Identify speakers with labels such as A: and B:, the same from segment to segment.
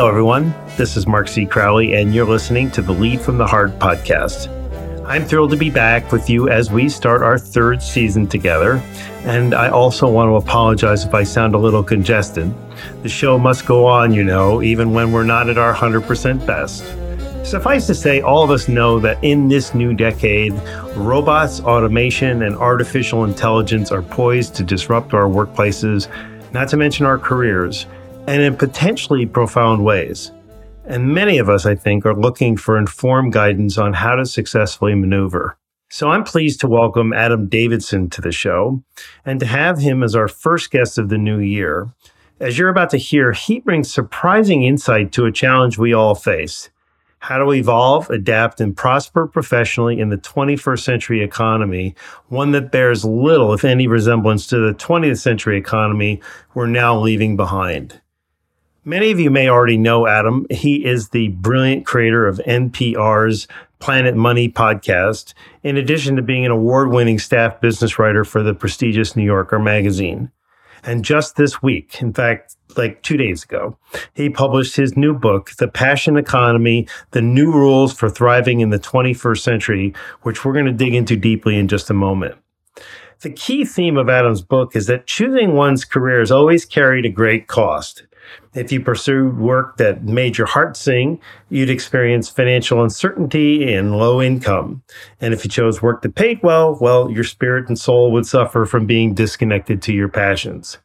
A: Hello, everyone. This is Mark C. Crowley, and you're listening to the Lead from the Heart podcast. I'm thrilled to be back with you as we start our third season together. And I also want to apologize if I sound a little congested. The show must go on, you know, even when we're not at our 100% best. Suffice to say, all of us know that in this new decade, robots, automation, and artificial intelligence are poised to disrupt our workplaces, not to mention our careers, and in potentially profound ways. And many of us, I think, are looking for informed guidance on how to successfully maneuver. So I'm pleased to welcome Adam Davidson to the show and to have him as our first guest of the new year. As you're about to hear, he brings surprising insight to a challenge we all face how to evolve, adapt, and prosper professionally in the 21st century economy, one that bears little, if any, resemblance to the 20th century economy we're now leaving behind. Many of you may already know Adam. He is the brilliant creator of NPR's Planet Money podcast, in addition to being an award winning staff business writer for the prestigious New Yorker magazine. And just this week, in fact, like two days ago, he published his new book, The Passion Economy The New Rules for Thriving in the 21st Century, which we're going to dig into deeply in just a moment. The key theme of Adam's book is that choosing one's career has always carried a great cost. If you pursued work that made your heart sing, you'd experience financial uncertainty and low income. And if you chose work that paid well, well, your spirit and soul would suffer from being disconnected to your passions.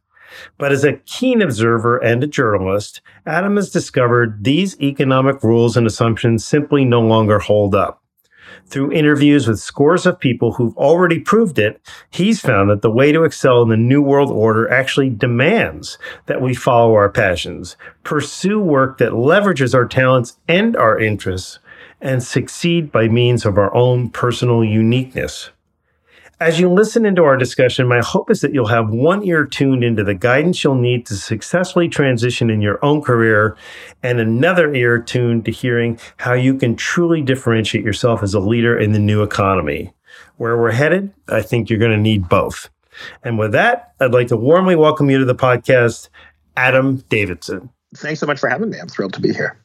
A: But as a keen observer and a journalist, Adam has discovered these economic rules and assumptions simply no longer hold up. Through interviews with scores of people who've already proved it, he's found that the way to excel in the New World Order actually demands that we follow our passions, pursue work that leverages our talents and our interests, and succeed by means of our own personal uniqueness. As you listen into our discussion, my hope is that you'll have one ear tuned into the guidance you'll need to successfully transition in your own career and another ear tuned to hearing how you can truly differentiate yourself as a leader in the new economy. Where we're headed, I think you're going to need both. And with that, I'd like to warmly welcome you to the podcast, Adam Davidson.
B: Thanks so much for having me. I'm thrilled to be here.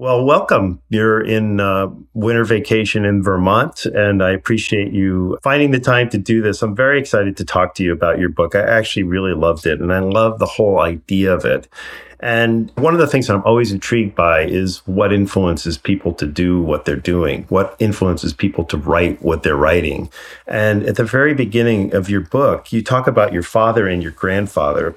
A: Well, welcome. You're in uh, winter vacation in Vermont, and I appreciate you finding the time to do this. I'm very excited to talk to you about your book. I actually really loved it, and I love the whole idea of it. And one of the things that I'm always intrigued by is what influences people to do what they're doing, what influences people to write what they're writing. And at the very beginning of your book, you talk about your father and your grandfather.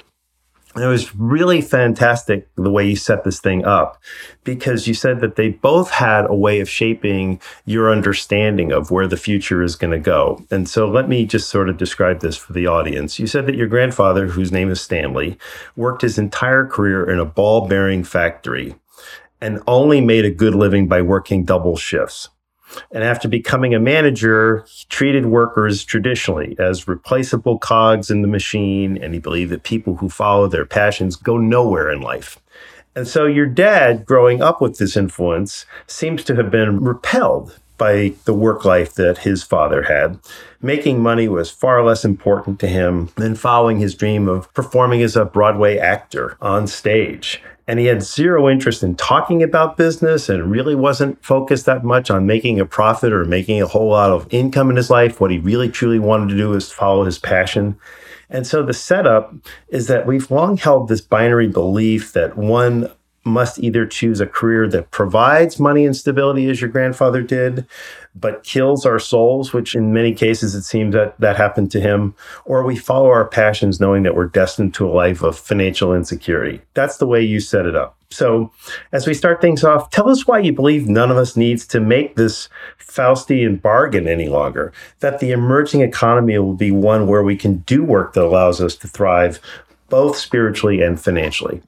A: It was really fantastic the way you set this thing up because you said that they both had a way of shaping your understanding of where the future is going to go. And so let me just sort of describe this for the audience. You said that your grandfather, whose name is Stanley, worked his entire career in a ball bearing factory and only made a good living by working double shifts. And after becoming a manager, he treated workers traditionally as replaceable cogs in the machine. And he believed that people who follow their passions go nowhere in life. And so your dad, growing up with this influence, seems to have been repelled by the work life that his father had. Making money was far less important to him than following his dream of performing as a Broadway actor on stage and he had zero interest in talking about business and really wasn't focused that much on making a profit or making a whole lot of income in his life. What he really truly wanted to do was follow his passion. And so the setup is that we've long held this binary belief that one must either choose a career that provides money and stability as your grandfather did, but kills our souls, which in many cases it seems that that happened to him, or we follow our passions knowing that we're destined to a life of financial insecurity. That's the way you set it up. So, as we start things off, tell us why you believe none of us needs to make this Faustian bargain any longer, that the emerging economy will be one where we can do work that allows us to thrive both spiritually and financially.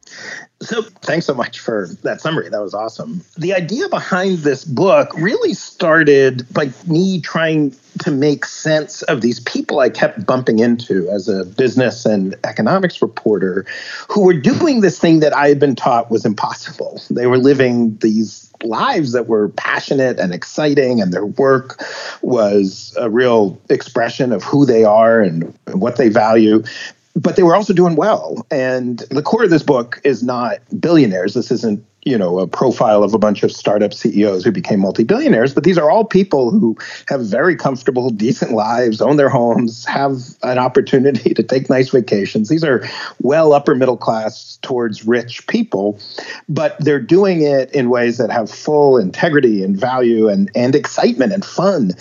B: So, thanks so much for that summary. That was awesome. The idea behind this book really started by me trying to make sense of these people I kept bumping into as a business and economics reporter who were doing this thing that I had been taught was impossible. They were living these lives that were passionate and exciting, and their work was a real expression of who they are and what they value but they were also doing well. And the core of this book is not billionaires. This isn't you know, a profile of a bunch of startup CEOs who became multi-billionaires, but these are all people who have very comfortable, decent lives, own their homes, have an opportunity to take nice vacations. These are well upper middle class towards rich people, but they're doing it in ways that have full integrity and value and, and excitement and fun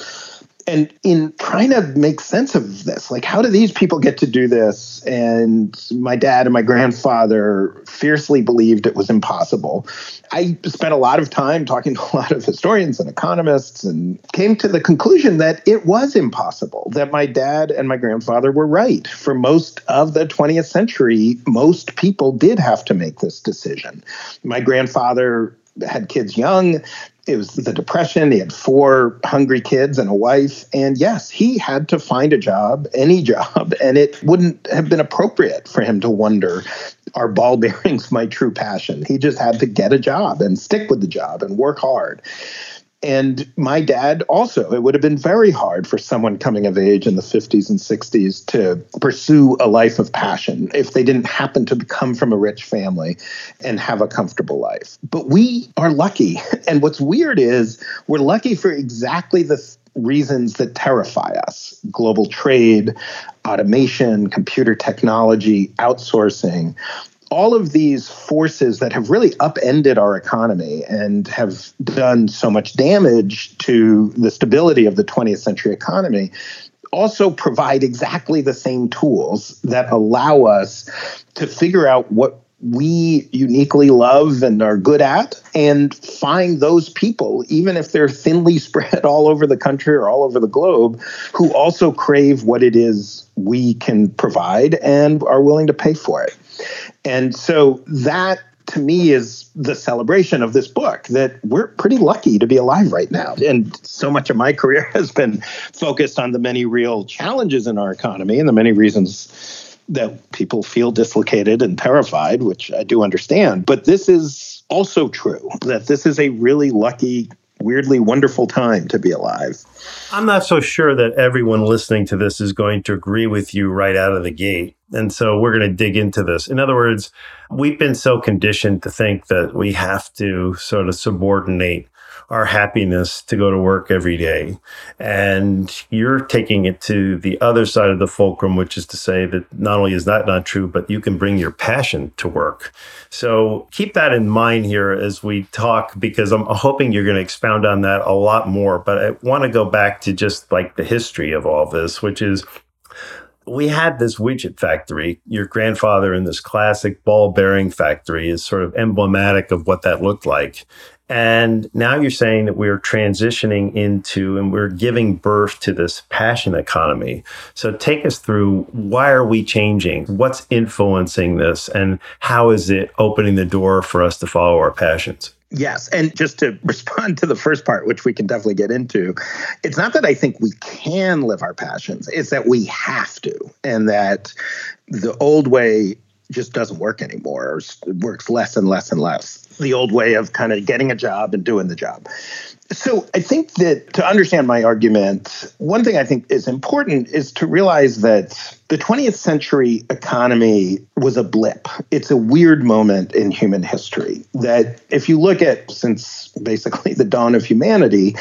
B: and in trying to make sense of this like how do these people get to do this? And my dad and my grandfather fiercely believed it was impossible. I spent a lot of time talking to a lot of historians and economists and came to the conclusion that it was impossible that my dad and my grandfather were right. For most of the 20th century most people did have to make this decision. My grandfather had kids young it was the depression. He had four hungry kids and a wife. And yes, he had to find a job, any job. And it wouldn't have been appropriate for him to wonder are ball bearings my true passion? He just had to get a job and stick with the job and work hard. And my dad also, it would have been very hard for someone coming of age in the 50s and 60s to pursue a life of passion if they didn't happen to come from a rich family and have a comfortable life. But we are lucky. And what's weird is we're lucky for exactly the reasons that terrify us global trade, automation, computer technology, outsourcing all of these forces that have really upended our economy and have done so much damage to the stability of the 20th century economy also provide exactly the same tools that allow us to figure out what we uniquely love and are good at and find those people even if they're thinly spread all over the country or all over the globe who also crave what it is we can provide and are willing to pay for it and so that to me is the celebration of this book that we're pretty lucky to be alive right now. And so much of my career has been focused on the many real challenges in our economy and the many reasons that people feel dislocated and terrified, which I do understand. But this is also true that this is a really lucky weirdly wonderful time to be alive.
A: I'm not so sure that everyone listening to this is going to agree with you right out of the gate. And so we're going to dig into this. In other words, we've been so conditioned to think that we have to sort of subordinate our happiness to go to work every day. And you're taking it to the other side of the fulcrum, which is to say that not only is that not true, but you can bring your passion to work. So keep that in mind here as we talk, because I'm hoping you're going to expound on that a lot more. But I want to go back to just like the history of all this, which is we had this widget factory. Your grandfather in this classic ball bearing factory is sort of emblematic of what that looked like. And now you're saying that we're transitioning into and we're giving birth to this passion economy. So take us through why are we changing? What's influencing this? And how is it opening the door for us to follow our passions?
B: Yes. And just to respond to the first part, which we can definitely get into, it's not that I think we can live our passions, it's that we have to. And that the old way just doesn't work anymore, or works less and less and less. The old way of kind of getting a job and doing the job. So I think that to understand my argument, one thing I think is important is to realize that the 20th century economy was a blip. It's a weird moment in human history that if you look at since basically the dawn of humanity,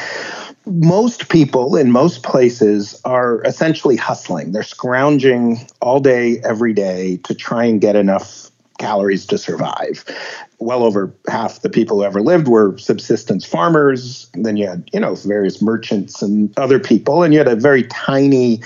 B: most people in most places are essentially hustling. They're scrounging all day, every day to try and get enough calories to survive. Well over half the people who ever lived were subsistence farmers. Then you had, you know, various merchants and other people, and you had a very tiny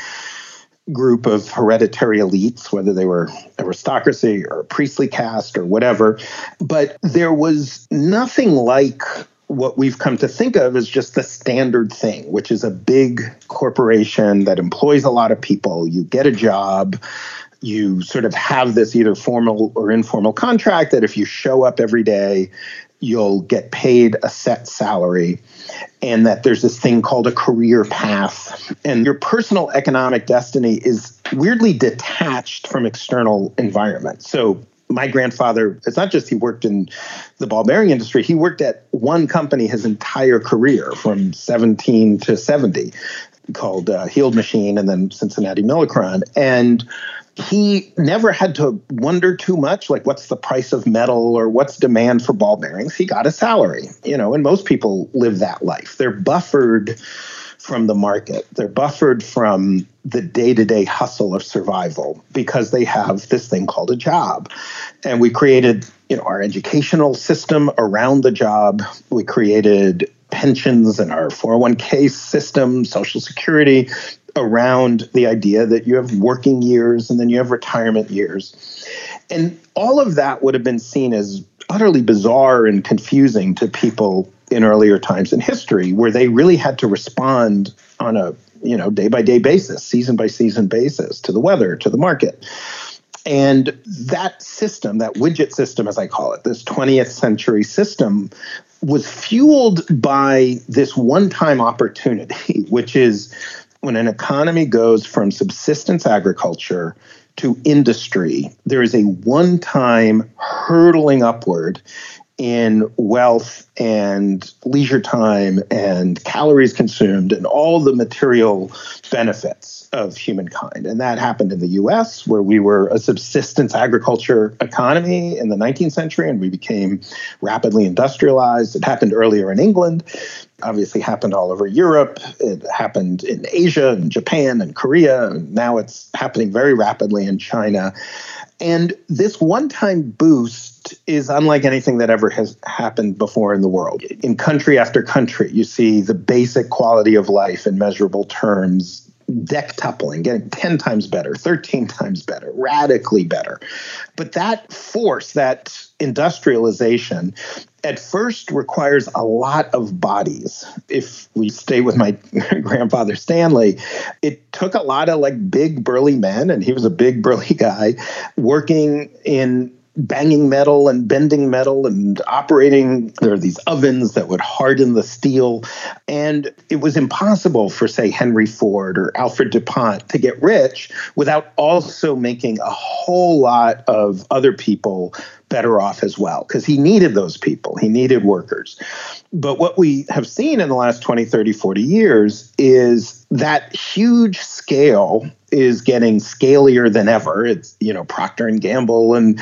B: group of hereditary elites, whether they were aristocracy or priestly caste or whatever. But there was nothing like what we've come to think of as just the standard thing, which is a big corporation that employs a lot of people. You get a job, you sort of have this either formal or informal contract that if you show up every day, you'll get paid a set salary, and that there's this thing called a career path. And your personal economic destiny is weirdly detached from external environment. So my grandfather, it's not just he worked in the ball bearing industry, he worked at one company his entire career from 17 to 70 called uh, Heald Machine and then Cincinnati Milacron. And he never had to wonder too much like what's the price of metal or what's demand for ball bearings. He got a salary you know and most people live that life. They're buffered from the market. They're buffered from the day-to-day hustle of survival because they have this thing called a job. And we created you know our educational system around the job. We created pensions and our 401k system social security around the idea that you have working years and then you have retirement years. And all of that would have been seen as utterly bizarre and confusing to people in earlier times in history where they really had to respond on a you know day by day basis season by season basis to the weather to the market and that system that widget system as i call it this 20th century system was fueled by this one time opportunity which is when an economy goes from subsistence agriculture to industry, there is a one time hurtling upward in wealth and leisure time and calories consumed and all the material benefits of humankind. And that happened in the US, where we were a subsistence agriculture economy in the 19th century and we became rapidly industrialized. It happened earlier in England obviously happened all over Europe. It happened in Asia and Japan and Korea. Now it's happening very rapidly in China. And this one time boost is unlike anything that ever has happened before in the world. In country after country, you see the basic quality of life in measurable terms dectupling, getting 10 times better, 13 times better, radically better. But that force, that industrialization, at first requires a lot of bodies. If we stay with my grandfather Stanley, it took a lot of like big burly men, and he was a big burly guy, working in banging metal and bending metal and operating. There are these ovens that would harden the steel. And it was impossible for, say, Henry Ford or Alfred DuPont to get rich without also making a whole lot of other people better off as well, because he needed those people, he needed workers. But what we have seen in the last 20, 30, 40 years is that huge scale is getting scalier than ever. It's, you know, Procter and Gamble and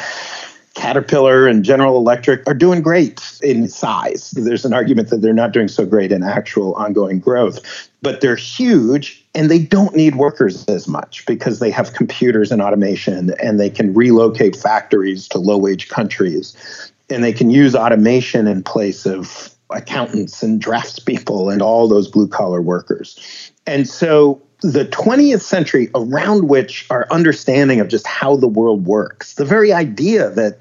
B: Caterpillar and General Electric are doing great in size. There's an argument that they're not doing so great in actual ongoing growth, but they're huge and they don't need workers as much because they have computers and automation and they can relocate factories to low wage countries and they can use automation in place of accountants and draftspeople and all those blue collar workers. And so the 20th century around which our understanding of just how the world works, the very idea that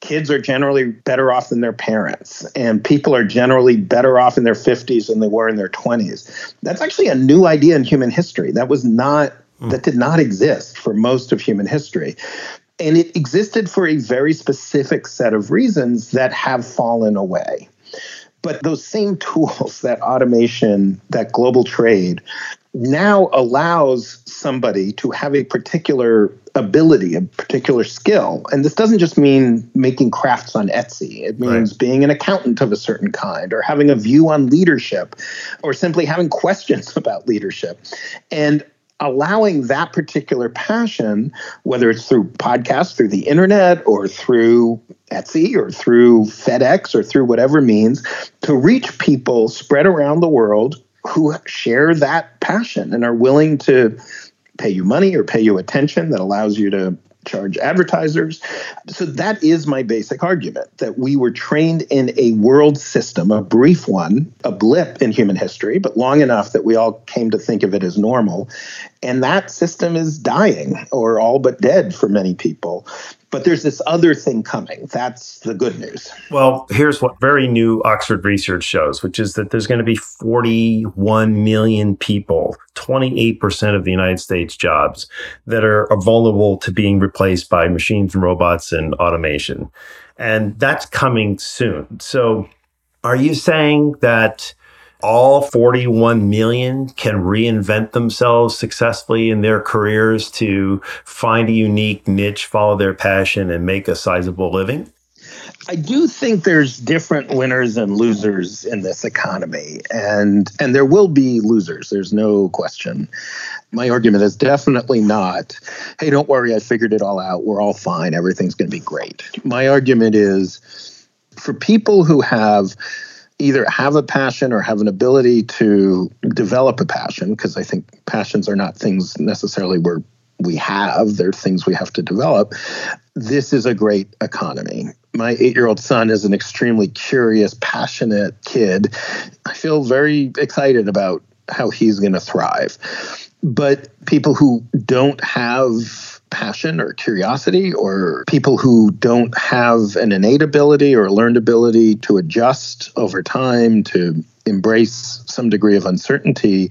B: kids are generally better off than their parents and people are generally better off in their 50s than they were in their 20s. That's actually a new idea in human history. That was not mm. that did not exist for most of human history. And it existed for a very specific set of reasons that have fallen away. But those same tools, that automation, that global trade, now allows somebody to have a particular ability, a particular skill. And this doesn't just mean making crafts on Etsy, it means right. being an accountant of a certain kind, or having a view on leadership, or simply having questions about leadership. And allowing that particular passion, whether it's through podcasts, through the internet, or through Etsy, or through FedEx, or through whatever means, to reach people spread around the world who share that passion and are willing to pay you money or pay you attention that allows you to charge advertisers. So that is my basic argument that we were trained in a world system, a brief one, a blip in human history, but long enough that we all came to think of it as normal. And that system is dying or all but dead for many people. But there's this other thing coming. That's the good news.
A: Well, here's what very new Oxford research shows, which is that there's going to be 41 million people, 28% of the United States jobs that are vulnerable to being replaced by machines and robots and automation. And that's coming soon. So are you saying that all 41 million can reinvent themselves successfully in their careers to find a unique niche, follow their passion, and make a sizable living?
B: I do think there's different winners and losers in this economy, and and there will be losers. There's no question. My argument is definitely not, hey, don't worry, I figured it all out. We're all fine. Everything's going to be great. My argument is for people who have either have a passion or have an ability to develop a passion, because I think passions are not things necessarily we're we have, they're things we have to develop. This is a great economy. My eight year old son is an extremely curious, passionate kid. I feel very excited about how he's going to thrive. But people who don't have passion or curiosity, or people who don't have an innate ability or learned ability to adjust over time, to embrace some degree of uncertainty,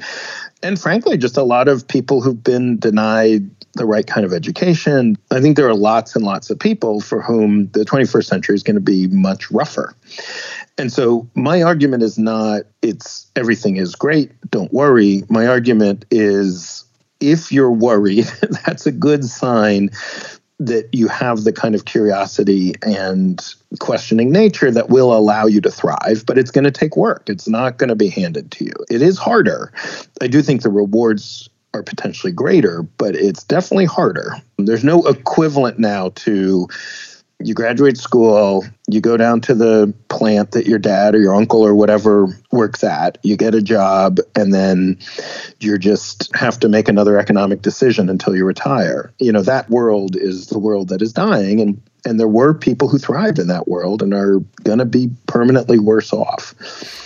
B: and frankly, just a lot of people who've been denied the right kind of education. I think there are lots and lots of people for whom the 21st century is going to be much rougher. And so my argument is not it's everything is great, don't worry. My argument is if you're worried, that's a good sign that you have the kind of curiosity and questioning nature that will allow you to thrive, but it's going to take work. It's not going to be handed to you. It is harder. I do think the rewards are potentially greater, but it's definitely harder. There's no equivalent now to you graduate school, you go down to the plant that your dad or your uncle or whatever works at, you get a job, and then you just have to make another economic decision until you retire. You know, that world is the world that is dying. And and there were people who thrived in that world and are going to be permanently worse off.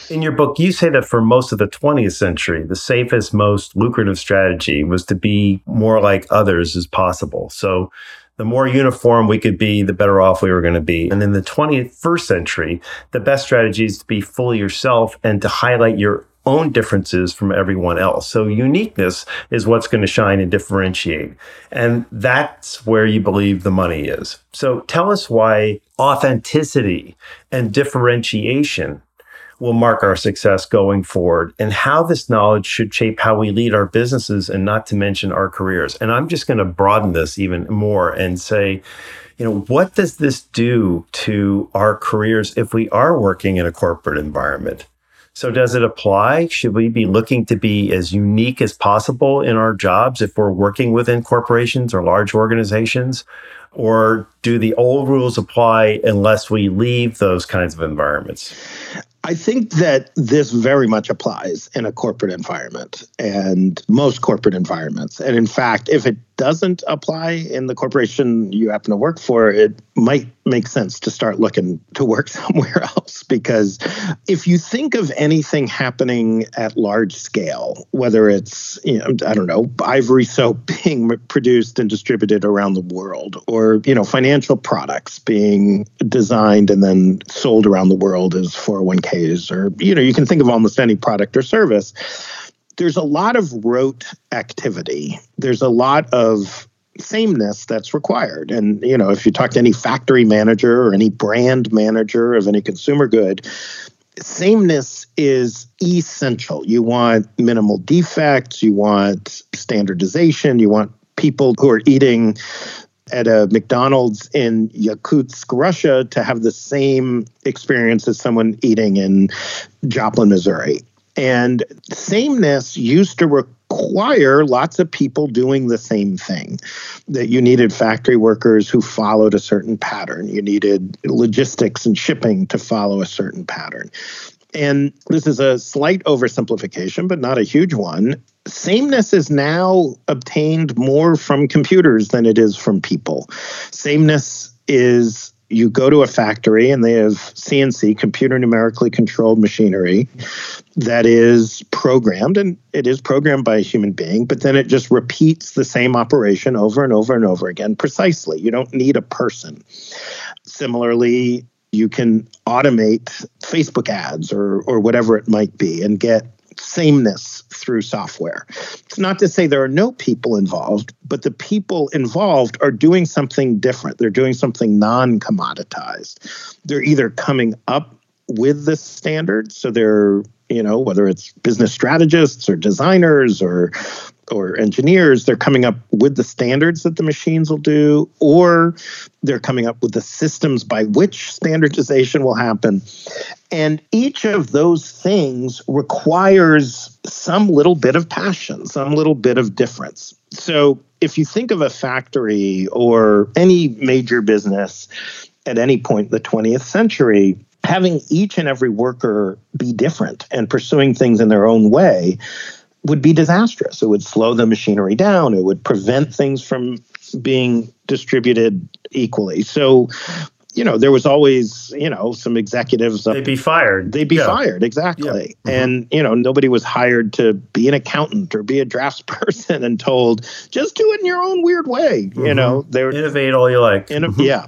A: In your book, you say that for most of the 20th century, the safest, most lucrative strategy was to be more like others as possible. So the more uniform we could be, the better off we were going to be. And in the 21st century, the best strategy is to be fully yourself and to highlight your own differences from everyone else. So uniqueness is what's going to shine and differentiate. And that's where you believe the money is. So tell us why authenticity and differentiation will mark our success going forward and how this knowledge should shape how we lead our businesses and not to mention our careers. And I'm just going to broaden this even more and say, you know, what does this do to our careers if we are working in a corporate environment? So, does it apply? Should we be looking to be as unique as possible in our jobs if we're working within corporations or large organizations? Or do the old rules apply unless we leave those kinds of environments?
B: I think that this very much applies in a corporate environment and most corporate environments. And in fact, if it doesn't apply in the corporation you happen to work for, it might make sense to start looking to work somewhere else. Because if you think of anything happening at large scale, whether it's, you know, I don't know, ivory soap being produced and distributed around the world, or, you know, financial products being designed and then sold around the world as 401ks, or, you know, you can think of almost any product or service there's a lot of rote activity. There's a lot of sameness that's required. And, you know, if you talk to any factory manager or any brand manager of any consumer good, sameness is essential. You want minimal defects, you want standardization, you want people who are eating at a McDonald's in Yakutsk, Russia, to have the same experience as someone eating in Joplin, Missouri. And sameness used to require lots of people doing the same thing. That you needed factory workers who followed a certain pattern, you needed logistics and shipping to follow a certain pattern. And this is a slight oversimplification, but not a huge one. Sameness is now obtained more from computers than it is from people. Sameness is you go to a factory and they have CNC, computer numerically controlled machinery, that is programmed, and it is programmed by a human being, but then it just repeats the same operation over and over and over again precisely. You don't need a person. Similarly, you can automate Facebook ads or, or whatever it might be and get sameness through software. It's not to say there are no people involved, but the people involved are doing something different. They're doing something non commoditized. They're either coming up with the standards, so they're, you know, whether it's business strategists or designers or or engineers, they're coming up with the standards that the machines will do, or they're coming up with the systems by which standardization will happen. And each of those things requires some little bit of passion, some little bit of difference. So if you think of a factory or any major business at any point in the 20th century, having each and every worker be different and pursuing things in their own way would be disastrous. It would slow the machinery down. It would prevent things from being distributed equally. So, you know, there was always, you know, some executives.
A: They'd be fired.
B: They'd be yeah. fired, exactly. Yeah. Mm-hmm. And, you know, nobody was hired to be an accountant or be a draftsperson and told, just do it in your own weird way. Mm-hmm. You know,
A: they're innovate all you like.
B: Inno- yeah.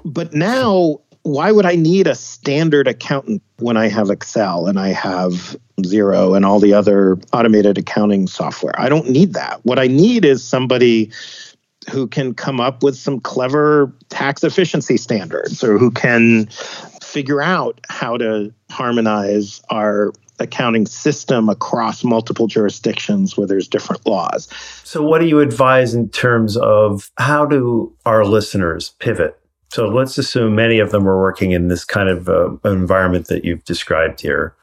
B: but now why would I need a standard accountant when I have Excel and I have Xero and all the other automated accounting software? I don't need that. What I need is somebody who can come up with some clever tax efficiency standards or who can figure out how to harmonize our accounting system across multiple jurisdictions where there's different laws.
A: So what do you advise in terms of how do our listeners pivot so let's assume many of them are working in this kind of uh, environment that you've described here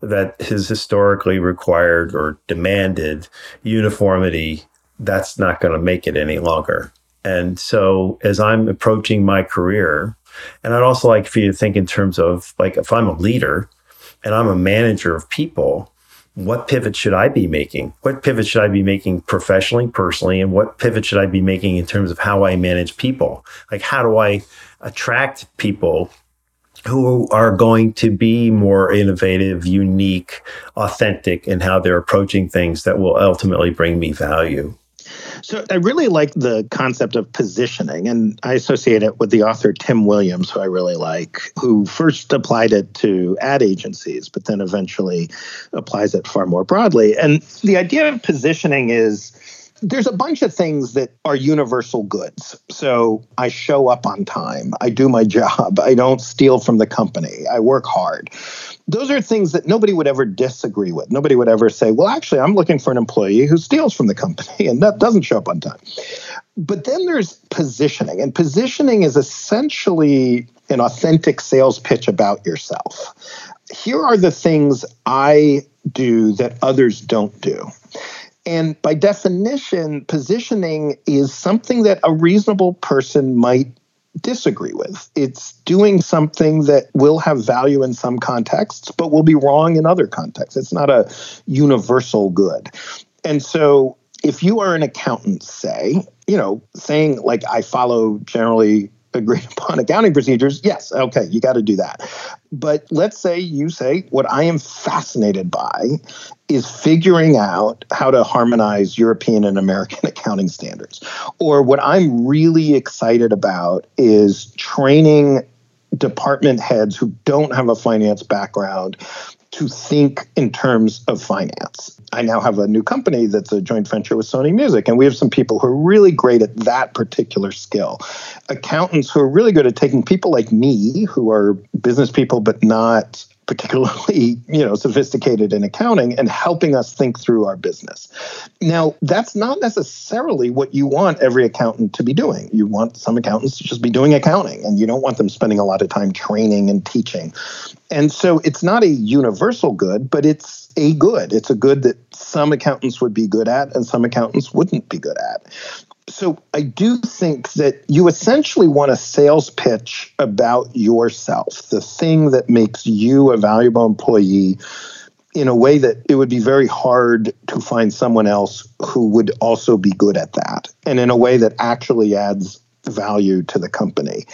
A: that has historically required or demanded uniformity. That's not going to make it any longer. And so as I'm approaching my career, and I'd also like for you to think in terms of like if I'm a leader and I'm a manager of people, what pivot should I be making? What pivot should I be making professionally, personally? And what pivot should I be making in terms of how I manage people? Like, how do I attract people who are going to be more innovative, unique, authentic in how they're approaching things that will ultimately bring me value?
B: So I really like the concept of positioning, and I associate it with the author Tim Williams, who I really like, who first applied it to ad agencies, but then eventually applies it far more broadly. And the idea of positioning is there's a bunch of things that are universal goods. So I show up on time, I do my job, I don't steal from the company, I work hard. Those are things that nobody would ever disagree with. Nobody would ever say, well, actually, I'm looking for an employee who steals from the company and that doesn't show up on time. But then there's positioning, and positioning is essentially an authentic sales pitch about yourself. Here are the things I do that others don't do. And by definition, positioning is something that a reasonable person might disagree with. It's doing something that will have value in some contexts, but will be wrong in other contexts. It's not a universal good. And so if you are an accountant, say, you know, saying like I follow generally agreed upon accounting procedures, yes, okay, you got to do that. But let's say you say, what I am fascinated by is figuring out how to harmonize European and American accounting standards. Or what I'm really excited about is training department heads who don't have a finance background to think in terms of finance. I now have a new company that's a joint venture with Sony Music, and we have some people who are really great at that particular skill. Accountants who are really good at taking people like me, who are business people but not particularly you know sophisticated in accounting and helping us think through our business. Now that's not necessarily what you want every accountant to be doing. You want some accountants to just be doing accounting and you don't want them spending a lot of time training and teaching. And so it's not a universal good but it's a good. It's a good that some accountants would be good at and some accountants wouldn't be good at so I do think that you essentially want a sales pitch about yourself, the thing that makes you a valuable employee in a way that it would be very hard to find someone else who would also be good at that and in a way that actually adds value to the company.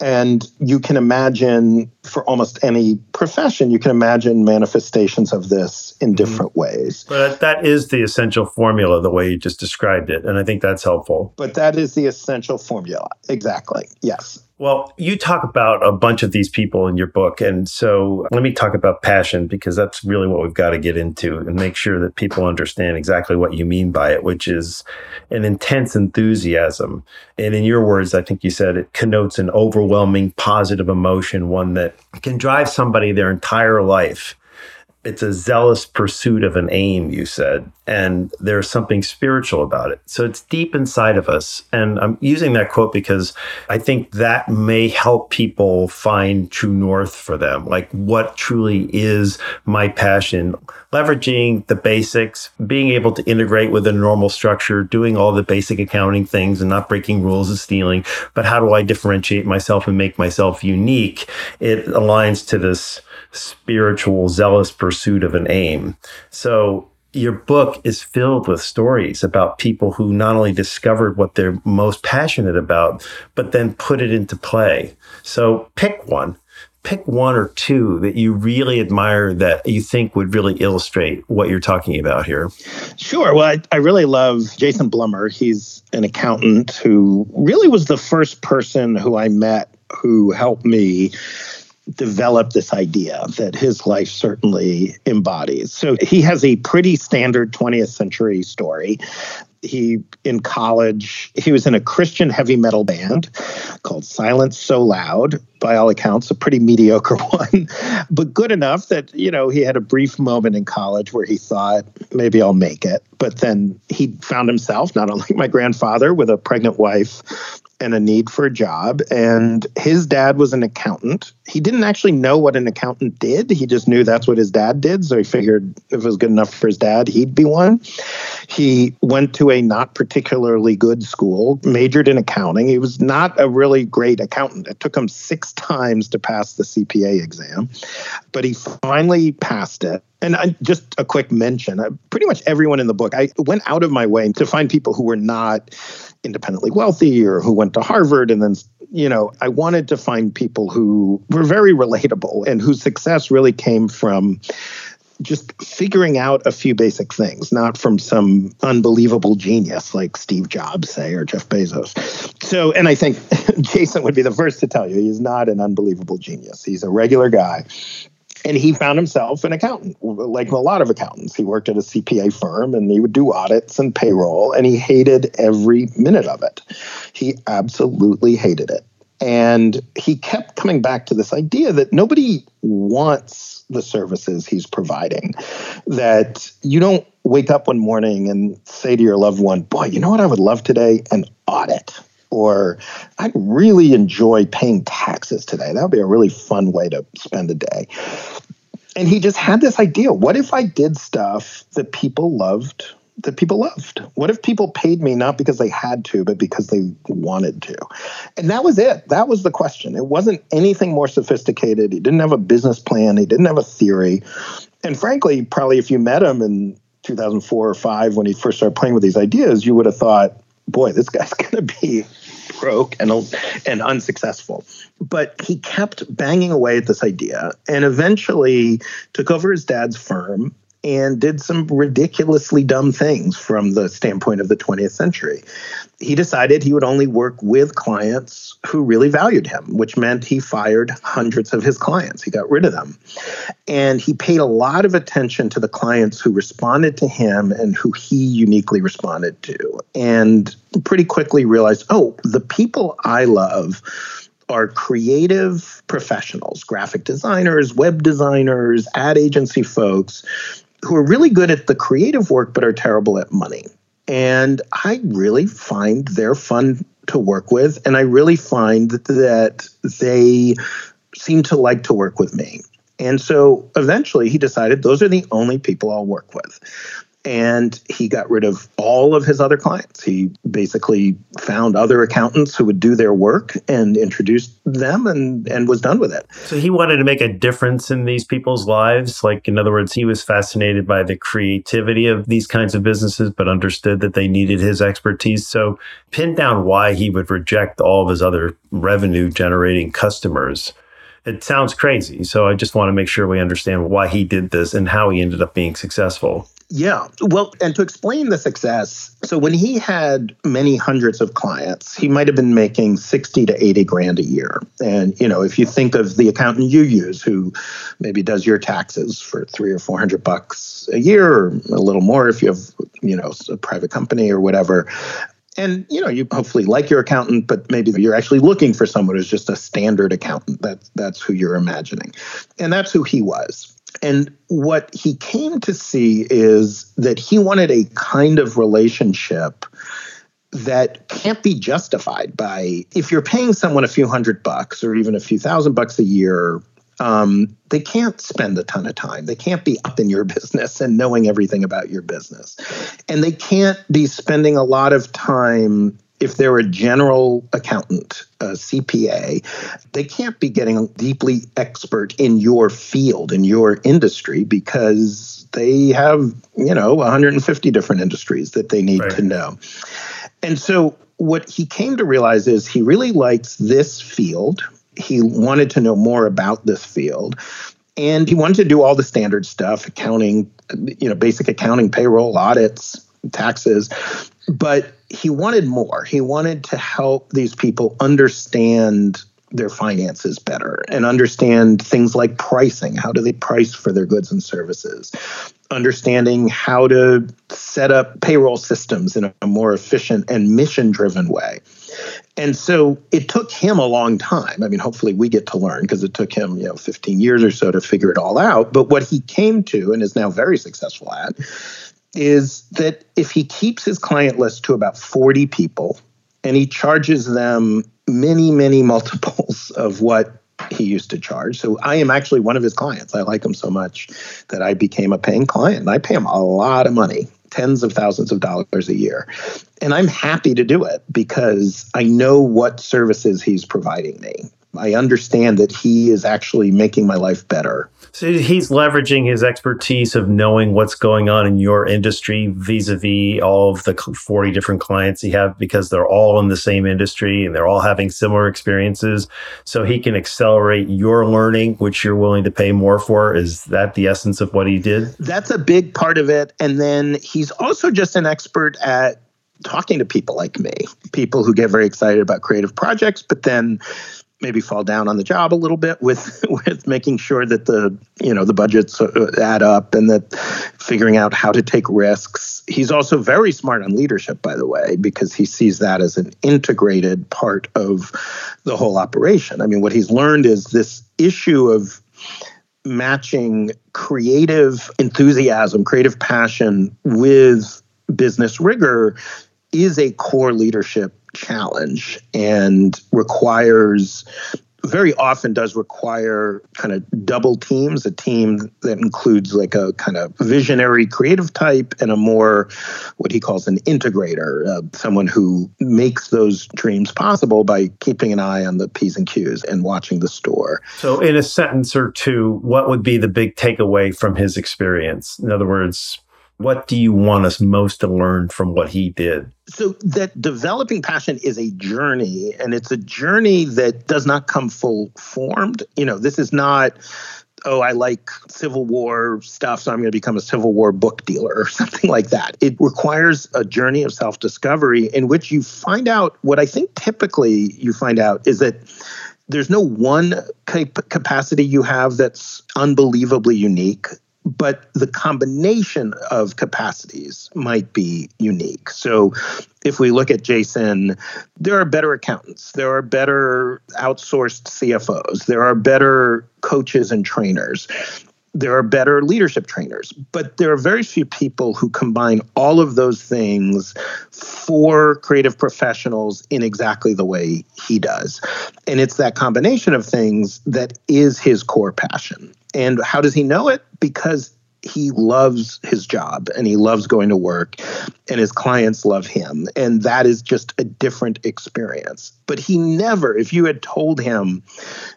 B: And you can imagine for almost any profession, you can imagine manifestations of this in mm-hmm. different mm-hmm. ways.
A: But that is the essential formula, the way you just described it. And I think that's helpful.
B: But that is the essential formula. Exactly. Yes.
A: Well, you talk about a bunch of these people in your book. And so let me talk about passion because that's really what we've got to get into and make sure that people understand exactly what you mean by it, which is an intense enthusiasm. And in your words, I think you said it connotes an overwhelming positive emotion, one that can drive somebody their entire life it's a zealous pursuit of an aim, you said, and there's something spiritual about it. So it's deep inside of us. And I'm using that quote because I think that may help people find true north for them. Like what truly is my passion? Leveraging the basics, being able to integrate with a normal structure, doing all the basic accounting things and not breaking rules of stealing. But how do I differentiate myself and make myself unique? It aligns to this spiritual, zealous pursuit of an aim. So your book is filled with stories about people who not only discovered what they're most passionate about, but then put it into play. So pick one. Pick one or two that you really admire that you think would really illustrate what you're talking about here.
B: Sure. Well, I, I really love Jason Blumer. He's an accountant who really was the first person who I met who helped me develop this idea that his life certainly embodies. So he has a pretty standard 20th century story. He, in college, he was in a Christian heavy metal band called Silence So Loud, by all accounts, a pretty mediocre one, but good enough that, you know, he had a brief moment in college where he thought, maybe I'll make it. But then he found himself, not unlike my grandfather, with a pregnant wife and a need for a job. And his dad was an accountant. He didn't actually know what an accountant did. He just knew that's what his dad did. So he figured if it was good enough for his dad, he'd be one. He went to a not particularly good school, majored in accounting. He was not a really great accountant. It took him six times to pass the CPA exam, but he finally passed it. And I, just a quick mention uh, pretty much everyone in the book, I went out of my way to find people who were not independently wealthy or who went to Harvard and then you know, I wanted to find people who were very relatable and whose success really came from just figuring out a few basic things, not from some unbelievable genius like Steve Jobs, say, or Jeff Bezos. So, and I think Jason would be the first to tell you he's not an unbelievable genius. He's a regular guy and he found himself an accountant like a lot of accountants. He worked at a cpa firm and he would do audits and payroll and he hated every minute of it. He absolutely hated it. And he kept coming back to this idea that nobody wants the services he's providing that you don't wake up one morning and say to your loved one boy you know what i would love today? An audit or I'd really enjoy paying taxes today. That would be a really fun way to spend a day. And he just had this idea what if I did stuff that people loved? That people loved. What if people paid me not because they had to, but because they wanted to? And that was it. That was the question. It wasn't anything more sophisticated. He didn't have a business plan, he didn't have a theory. And frankly, probably if you met him in 2004 or 5 when he first started playing with these ideas, you would have thought, boy, this guy's going to be broke and and unsuccessful. But he kept banging away at this idea and eventually took over his dad's firm and did some ridiculously dumb things from the standpoint of the 20th century. He decided he would only work with clients who really valued him, which meant he fired hundreds of his clients. He got rid of them. And he paid a lot of attention to the clients who responded to him and who he uniquely responded to. And pretty quickly realized, oh, the people I love are creative professionals, graphic designers, web designers, ad agency folks who are really good at the creative work but are terrible at money. And I really find they're fun to work with. And I really find that they seem to like to work with me. And so eventually he decided those are the only people I'll work with and he got rid of all of his other clients. He basically found other accountants who would do their work and introduced them and, and was done with it.
A: So he wanted to make a difference in these people's lives. Like, in other words, he was fascinated by the creativity of these kinds of businesses, but understood that they needed his expertise. So, pin down why he would reject all of his other revenue generating customers. It sounds crazy. So, I just want to make sure we understand why he did this and how he ended up being successful.
B: Yeah. Well, and to explain the success, so when he had many hundreds of clients, he might have been making 60 to 80 grand a year. And, you know, if you think of the accountant you use who maybe does your taxes for three or 400 bucks a year or a little more if you have, you know, a private company or whatever, and you know you hopefully like your accountant but maybe you're actually looking for someone who's just a standard accountant that that's who you're imagining and that's who he was And what he came to see is that he wanted a kind of relationship that can't be justified by if you're paying someone a few hundred bucks or even a few thousand bucks a year um, they can't spend a ton of time. They can't be up in your business and knowing everything about your business. And they can't be spending a lot of time if they're a general accountant, a CPA, they can't be getting deeply expert in your field, in your industry, because they have, you know, 150 different industries that they need right. to know. And so what he came to realize is he really likes this field. He wanted to know more about this field. And he wanted to do all the standard stuff, accounting, you know, basic accounting, payroll, audits, taxes. But he wanted more. He wanted to help these people understand their finances better and understand things like pricing. How do they price for their goods and services? Understanding how to set up payroll systems in a more efficient and mission driven way. And so it took him a long time. I mean, hopefully we get to learn because it took him, you know, 15 years or so to figure it all out. But what he came to and is now very successful at is that if he keeps his client list to about 40 people and he charges them many, many multiples of what he used to charge. So I am actually one of his clients. I like him so much that I became a paying client. And I pay him a lot of money, tens of thousands of dollars a year. And I'm happy to do it because I know what services he's providing me. I understand that he is actually making my life better.
A: So he's leveraging his expertise of knowing what's going on in your industry vis-a-vis all of the 40 different clients he have because they're all in the same industry and they're all having similar experiences. So he can accelerate your learning, which you're willing to pay more for. Is that the essence of what he did?
B: That's a big part of it. And then he's also just an expert at talking to people like me, people who get very excited about creative projects, but then maybe fall down on the job a little bit with with making sure that the you know the budgets uh, add up and that figuring out how to take risks. He's also very smart on leadership by the way because he sees that as an integrated part of the whole operation. I mean what he's learned is this issue of matching creative enthusiasm creative passion with business rigor is a core leadership challenge and requires very often does require kind of double teams a team that includes like a kind of visionary creative type and a more what he calls an integrator uh, someone who makes those dreams possible by keeping an eye on the p's and q's and watching the store.
A: So in a sentence or two what would be the big takeaway from his experience? In other words what do you want us most to learn from what he did?
B: So, that developing passion is a journey, and it's a journey that does not come full formed. You know, this is not oh, I like Civil War stuff, so I'm going to become a Civil War book dealer or something like that. It requires a journey of self discovery in which you find out what I think typically you find out is that there's no one cap- capacity you have that's unbelievably unique but the combination of capacities might be unique. So if we look at Jason, there are better accountants, there are better outsourced CFOs, there are better coaches and trainers. There are better leadership trainers, but there are very few people who combine all of those things for creative professionals in exactly the way he does. And it's that combination of things that is his core passion. And how does he know it? Because he loves his job and he loves going to work and his clients love him. And that is just a different experience. But he never if you had told him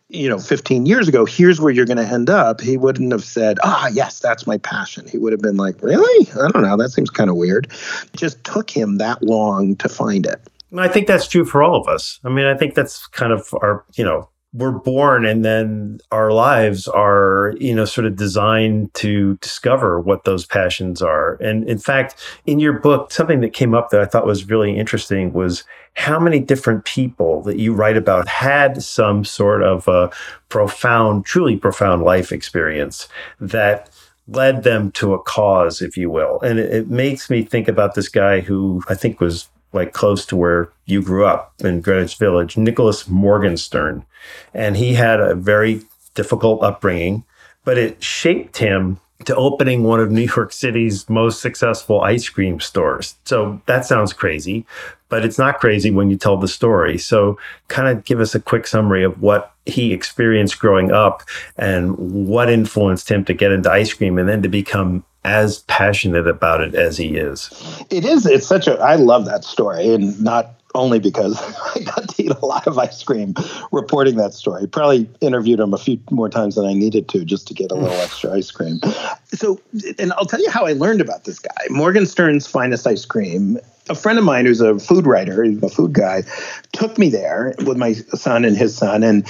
B: you know 15 years ago here's where you're going to end up he wouldn't have said ah yes that's my passion. He would have been like really? I don't know. That seems kind of weird. It just took him that long to find it.
A: I think that's true for all of us. I mean, I think that's kind of our, you know, we're born and then our lives are you know sort of designed to discover what those passions are. And in fact in your book something that came up that i thought was really interesting was how many different people that you write about had some sort of a profound truly profound life experience that led them to a cause if you will. And it, it makes me think about this guy who i think was like close to where you grew up in Greenwich Village, Nicholas Morgenstern. And he had a very difficult upbringing, but it shaped him to opening one of New York City's most successful ice cream stores. So that sounds crazy, but it's not crazy when you tell the story. So, kind of give us a quick summary of what he experienced growing up and what influenced him to get into ice cream and then to become as passionate about it as he is.
B: It is. It's such a. I love that story, and not only because I got to eat a lot of ice cream reporting that story. Probably interviewed him a few more times than I needed to just to get a little mm. extra ice cream. So, and I'll tell you how I learned about this guy Morgenstern's Finest Ice Cream. A friend of mine who's a food writer, a food guy, took me there with my son and his son. And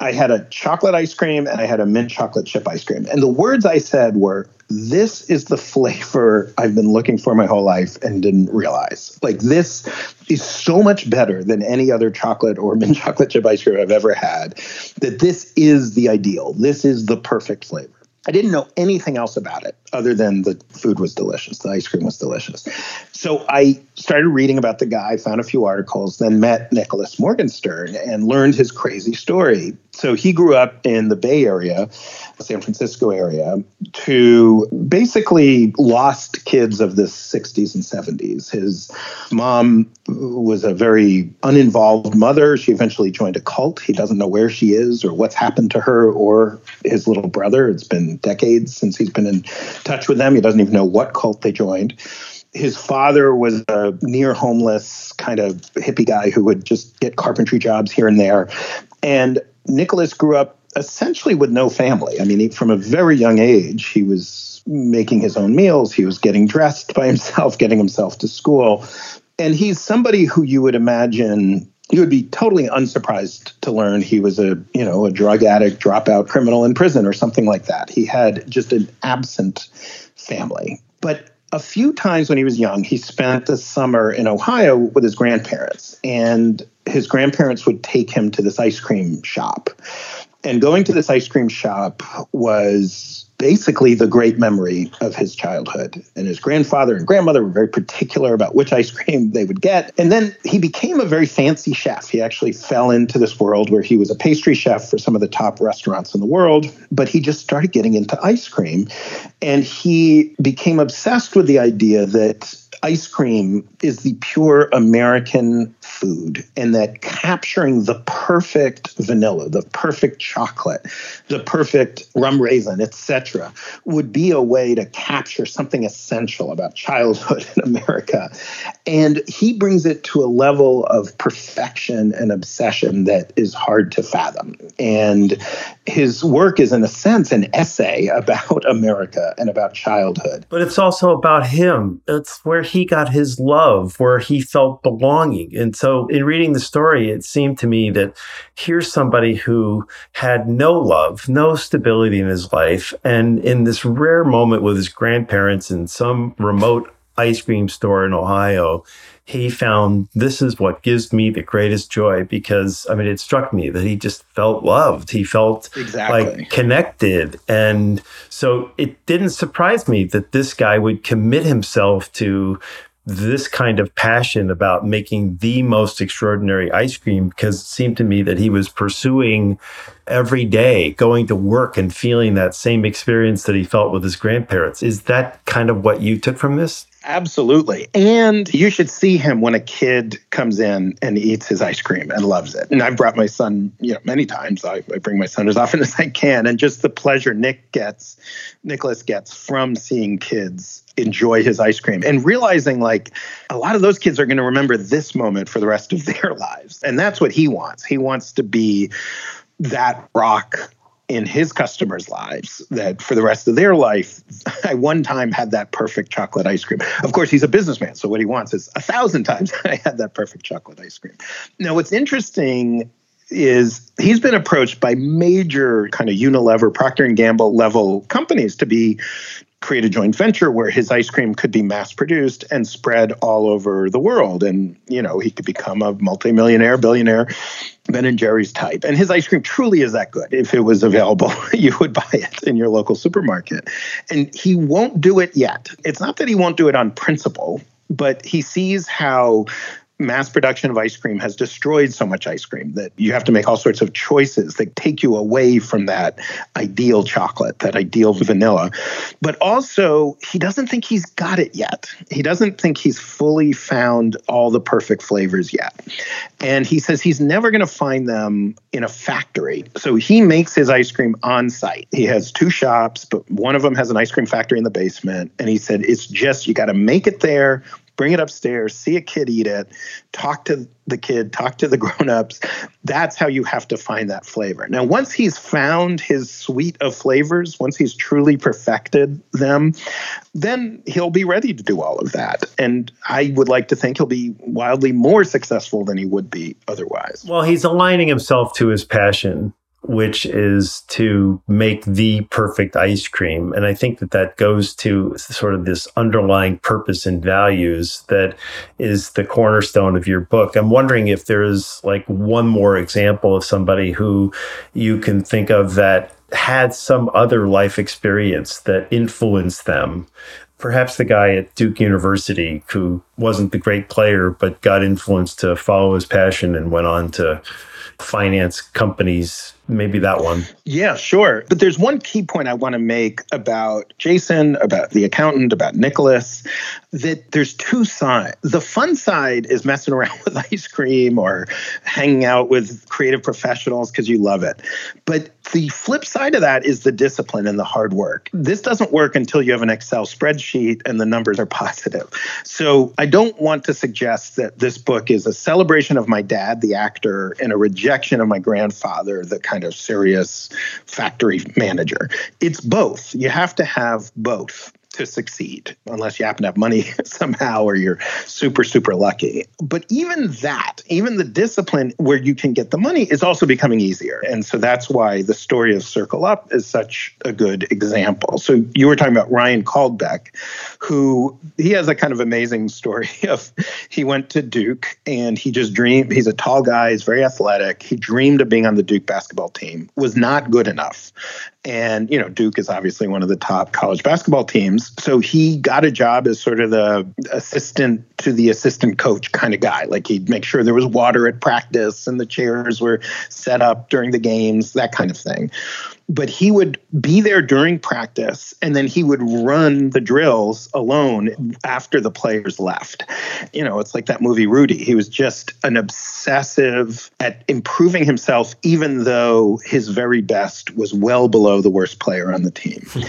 B: I had a chocolate ice cream and I had a mint chocolate chip ice cream. And the words I said were, This is the flavor I've been looking for my whole life and didn't realize. Like, this is so much better than any other chocolate or mint chocolate chip ice cream I've ever had, that this is the ideal. This is the perfect flavor. I didn't know anything else about it other than the food was delicious. The ice cream was delicious. So I started reading about the guy, found a few articles, then met Nicholas Morgenstern and learned his crazy story. So he grew up in the Bay Area, San Francisco area, to basically lost kids of the 60s and 70s. His mom was a very uninvolved mother. She eventually joined a cult. He doesn't know where she is or what's happened to her or his little brother. It's been decades since he's been in touch with them. He doesn't even know what cult they joined his father was a near homeless kind of hippie guy who would just get carpentry jobs here and there. And Nicholas grew up essentially with no family. I mean, he, from a very young age, he was making his own meals, he was getting dressed by himself, getting himself to school. And he's somebody who you would imagine you would be totally unsurprised to learn he was a you know a drug addict dropout criminal in prison or something like that he had just an absent family but a few times when he was young he spent the summer in ohio with his grandparents and his grandparents would take him to this ice cream shop. And going to this ice cream shop was basically the great memory of his childhood. And his grandfather and grandmother were very particular about which ice cream they would get. And then he became a very fancy chef. He actually fell into this world where he was a pastry chef for some of the top restaurants in the world, but he just started getting into ice cream. And he became obsessed with the idea that ice cream is the pure American food, and that capturing the perfect vanilla, the perfect chocolate, the perfect rum raisin, etc., would be a way to capture something essential about childhood in America. And he brings it to a level of perfection and obsession that is hard to fathom. And his work is, in a sense, an essay about America and about childhood.
A: But it's also about him. It's where he got his love, where he felt belonging. And so, in reading the story, it seemed to me that here's somebody who had no love, no stability in his life. And in this rare moment with his grandparents in some remote ice cream store in Ohio, he found this is what gives me the greatest joy because I mean it struck me that he just felt loved. He felt exactly. like connected. And so it didn't surprise me that this guy would commit himself to this kind of passion about making the most extraordinary ice cream because it seemed to me that he was pursuing every day going to work and feeling that same experience that he felt with his grandparents. Is that kind of what you took from this?
B: Absolutely. And you should see him when a kid comes in and eats his ice cream and loves it. And I've brought my son, you know, many times. I, I bring my son as often as I can. And just the pleasure Nick gets, Nicholas gets from seeing kids enjoy his ice cream and realizing like a lot of those kids are going to remember this moment for the rest of their lives. And that's what he wants. He wants to be that rock in his customers' lives that for the rest of their life, I one time had that perfect chocolate ice cream. Of course, he's a businessman, so what he wants is a thousand times I had that perfect chocolate ice cream. Now, what's interesting is he's been approached by major kind of Unilever, Procter and Gamble level companies to be create a joint venture where his ice cream could be mass produced and spread all over the world. And you know he could become a multimillionaire billionaire ben and jerry's type. And his ice cream truly is that good. If it was available you would buy it in your local supermarket. And he won't do it yet. It's not that he won't do it on principle but he sees how mass production of ice cream has destroyed so much ice cream that you have to make all sorts of choices that take you away from that ideal chocolate, that ideal vanilla. But also, he doesn't think he's got it yet. He doesn't think he's fully found all the perfect flavors yet. And he says he's never going to find them in a factory. So he makes his ice cream on site. He has two shops, but one of them has an ice cream factory in the basement. And he said it's just, you got to make it there bring it upstairs, see a kid eat it, talk to the kid, talk to the grown-ups. That's how you have to find that flavor. Now, once he's found his suite of flavors, once he's truly perfected them, then he'll be ready to do all of that. And I would like to think he'll be wildly more successful than he would be otherwise.
A: Well, he's aligning himself to his passion which is to make the perfect ice cream. And I think that that goes to sort of this underlying purpose and values that is the cornerstone of your book. I'm wondering if there's like one more example of somebody who you can think of that had some other life experience that influenced them. Perhaps the guy at Duke University who wasn't the great player, but got influenced to follow his passion and went on to finance companies maybe that one.
B: Yeah, sure. But there's one key point I want to make about Jason, about the accountant, about Nicholas, that there's two sides. The fun side is messing around with ice cream or hanging out with creative professionals because you love it. But the flip side of that is the discipline and the hard work. This doesn't work until you have an Excel spreadsheet and the numbers are positive. So I don't want to suggest that this book is a celebration of my dad, the actor, and a rejection of my grandfather, the kind of serious factory manager. It's both. You have to have both to succeed unless you happen to have money somehow or you're super super lucky. But even that even the discipline where you can get the money is also becoming easier. And so that's why the story of circle up is such a good example. So you were talking about ryan caldbeck who he has a kind of amazing story of he went to duke and he just dreamed he's a tall guy he's very athletic. He dreamed of being on the duke basketball team was not good enough. And, you know, Duke is obviously one of the top college basketball teams. Um, so he got a job as sort of the assistant to the assistant coach kind of guy. Like he'd make sure there was water at practice and the chairs were set up during the games, that kind of thing but he would be there during practice and then he would run the drills alone after the players left. You know, it's like that movie Rudy. He was just an obsessive at improving himself, even though his very best was well below the worst player on the team. Hmm.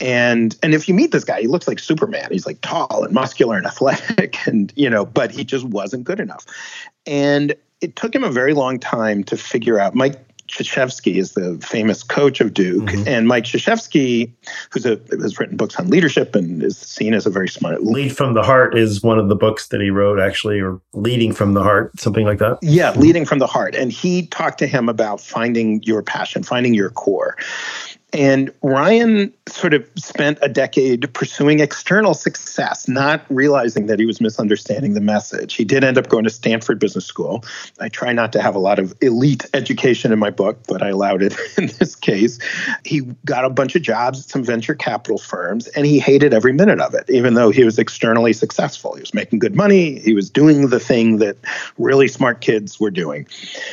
B: and and if you meet this guy, he looks like Superman. He's like tall and muscular and athletic, and you know, but he just wasn't good enough. And it took him a very long time to figure out. Mike Krzyzewski is the famous coach of Duke, mm-hmm. and Mike Krzyzewski, who's a, has written books on leadership and is seen as a very smart.
A: Lead from the Heart is one of the books that he wrote, actually, or Leading from the Heart, something like that.
B: Yeah, Leading from the Heart, and he talked to him about finding your passion, finding your core. And Ryan sort of spent a decade pursuing external success, not realizing that he was misunderstanding the message. He did end up going to Stanford Business School. I try not to have a lot of elite education in my book, but I allowed it in this case. He got a bunch of jobs at some venture capital firms, and he hated every minute of it, even though he was externally successful. He was making good money, he was doing the thing that really smart kids were doing,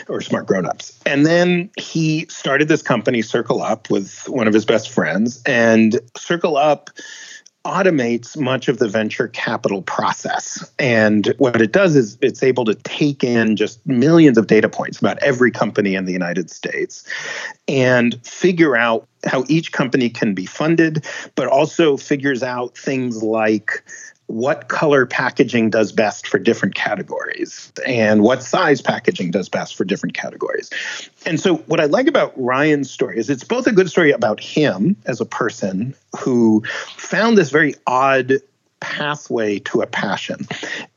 B: or smart grown-ups. And then he started this company, Circle Up, with one of his best friends, and Circle Up automates much of the venture capital process. And what it does is it's able to take in just millions of data points about every company in the United States and figure out how each company can be funded, but also figures out things like what color packaging does best for different categories and what size packaging does best for different categories. And so, what I like about Ryan's story is it's both a good story about him as a person who found this very odd pathway to a passion.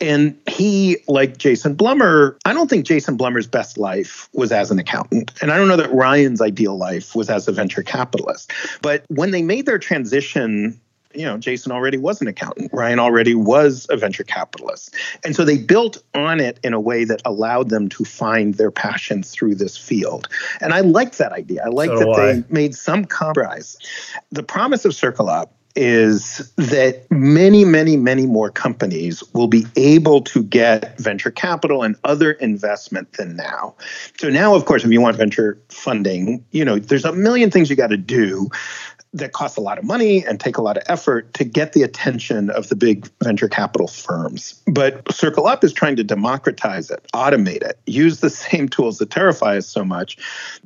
B: And he, like Jason Blumer, I don't think Jason Blumer's best life was as an accountant. And I don't know that Ryan's ideal life was as a venture capitalist. But when they made their transition you know, Jason already was an accountant. Ryan already was a venture capitalist. And so they built on it in a way that allowed them to find their passion through this field. And I like that idea. I like so that I. they made some compromise. The promise of Circle Up is that many, many, many more companies will be able to get venture capital and other investment than now. So now, of course, if you want venture funding, you know, there's a million things you got to do that cost a lot of money and take a lot of effort to get the attention of the big venture capital firms. But Circle Up is trying to democratize it, automate it, use the same tools that terrify us so much.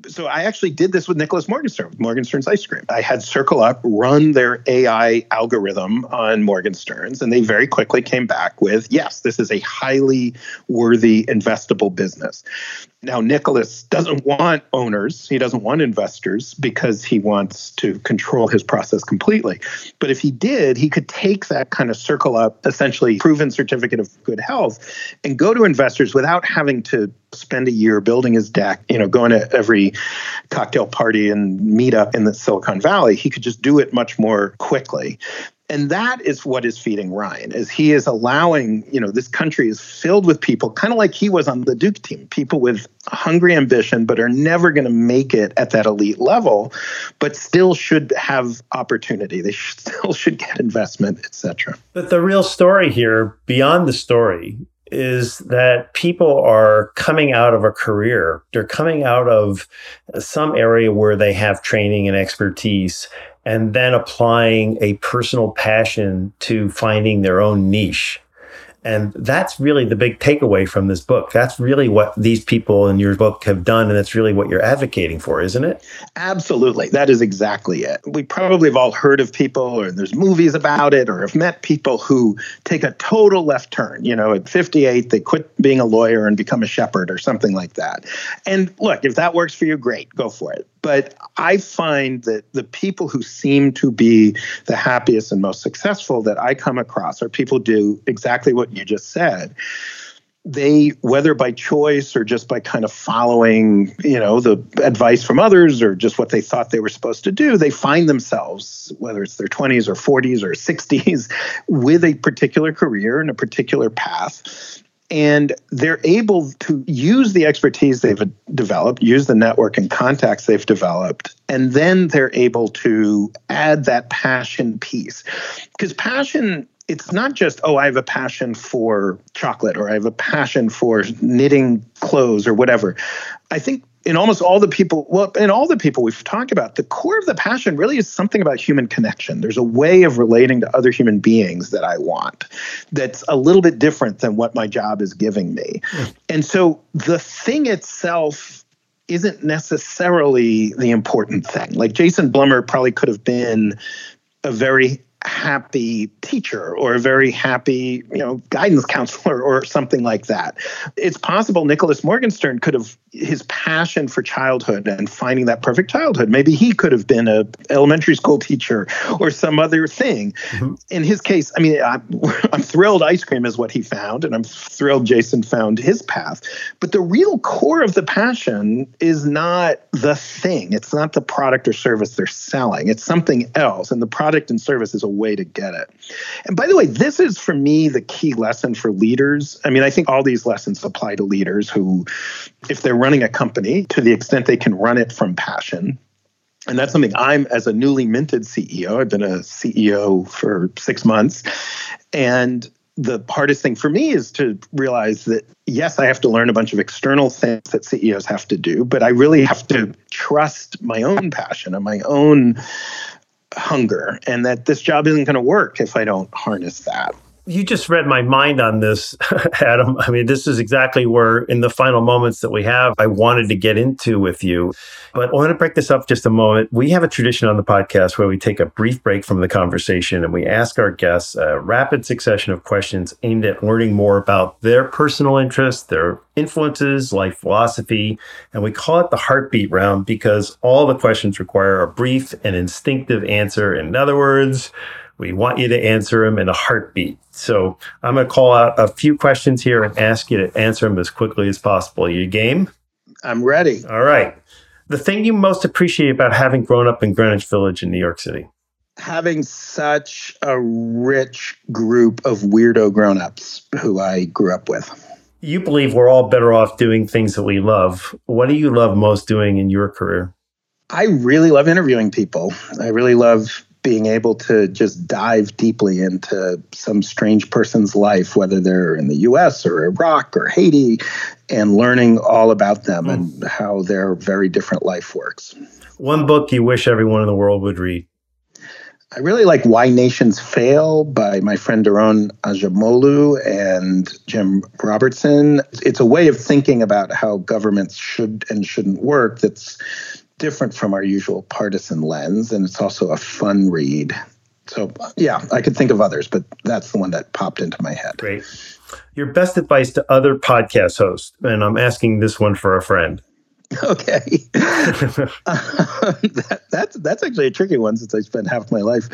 B: So I actually did this with Nicholas Morgenstern, Morgenstern's Ice Cream. I had Circle Up run their AI algorithm on Morgenstern's, and they very quickly came back with yes, this is a highly worthy, investable business. Now, Nicholas doesn't want owners, he doesn't want investors because he wants to control his process completely. But if he did, he could take that kind of circle up, essentially proven certificate of good health, and go to investors without having to spend a year building his deck, you know, going to every cocktail party and meet up in the Silicon Valley. He could just do it much more quickly and that is what is feeding Ryan is he is allowing, you know, this country is filled with people kind of like he was on the Duke team, people with hungry ambition but are never going to make it at that elite level, but still should have opportunity. They still should get investment, etc.
A: But the real story here, beyond the story, is that people are coming out of a career. They're coming out of some area where they have training and expertise and then applying a personal passion to finding their own niche. And that's really the big takeaway from this book. That's really what these people in your book have done. And that's really what you're advocating for, isn't it?
B: Absolutely. That is exactly it. We probably have all heard of people, or there's movies about it, or have met people who take a total left turn. You know, at 58, they quit being a lawyer and become a shepherd or something like that. And look, if that works for you, great, go for it. But I find that the people who seem to be the happiest and most successful that I come across are people do exactly what you just said. They whether by choice or just by kind of following you know the advice from others or just what they thought they were supposed to do they find themselves whether it's their 20s or 40s or 60s with a particular career and a particular path and they're able to use the expertise they've developed, use the network and contacts they've developed, and then they're able to add that passion piece. Because passion it's not just oh i have a passion for chocolate or i have a passion for knitting clothes or whatever i think in almost all the people, well, in all the people we've talked about, the core of the passion really is something about human connection. There's a way of relating to other human beings that I want that's a little bit different than what my job is giving me. Mm. And so the thing itself isn't necessarily the important thing. Like Jason Blumer probably could have been a very happy teacher or a very happy, you know, guidance counselor or something like that. It's possible Nicholas Morgenstern could have his passion for childhood and finding that perfect childhood. Maybe he could have been a elementary school teacher or some other thing. Mm-hmm. In his case, I mean, I'm, I'm thrilled ice cream is what he found, and I'm thrilled Jason found his path. But the real core of the passion is not the thing. It's not the product or service they're selling. It's something else, and the product and service is a way to get it. And by the way, this is for me the key lesson for leaders. I mean, I think all these lessons apply to leaders who, if they're running a company to the extent they can run it from passion, and that's something I'm, as a newly minted CEO, I've been a CEO for six months. And the hardest thing for me is to realize that, yes, I have to learn a bunch of external things that CEOs have to do, but I really have to trust my own passion and my own hunger and that this job isn't going to work if I don't harness that.
A: You just read my mind on this, Adam. I mean, this is exactly where, in the final moments that we have, I wanted to get into with you. But I want to break this up just a moment. We have a tradition on the podcast where we take a brief break from the conversation and we ask our guests a rapid succession of questions aimed at learning more about their personal interests, their influences, life philosophy. And we call it the heartbeat round because all the questions require a brief and instinctive answer. In other words, we want you to answer them in a heartbeat. So I'm going to call out a few questions here and ask you to answer them as quickly as possible. You game?
B: I'm ready.
A: All right. The thing you most appreciate about having grown up in Greenwich Village in New York City?
B: Having such a rich group of weirdo grown-ups who I grew up with.
A: You believe we're all better off doing things that we love. What do you love most doing in your career?
B: I really love interviewing people. I really love being able to just dive deeply into some strange person's life, whether they're in the US or Iraq or Haiti, and learning all about them mm. and how their very different life works.
A: One book you wish everyone in the world would read.
B: I really like Why Nations Fail by my friend Daron Acemoglu and Jim Robertson. It's a way of thinking about how governments should and shouldn't work that's different from our usual partisan lens. And it's also a fun read. So, yeah, I could think of others, but that's the one that popped into my head.
A: Great. Your best advice to other podcast hosts, and I'm asking this one for a friend.
B: Okay, that, that's that's actually a tricky one since I spent half my life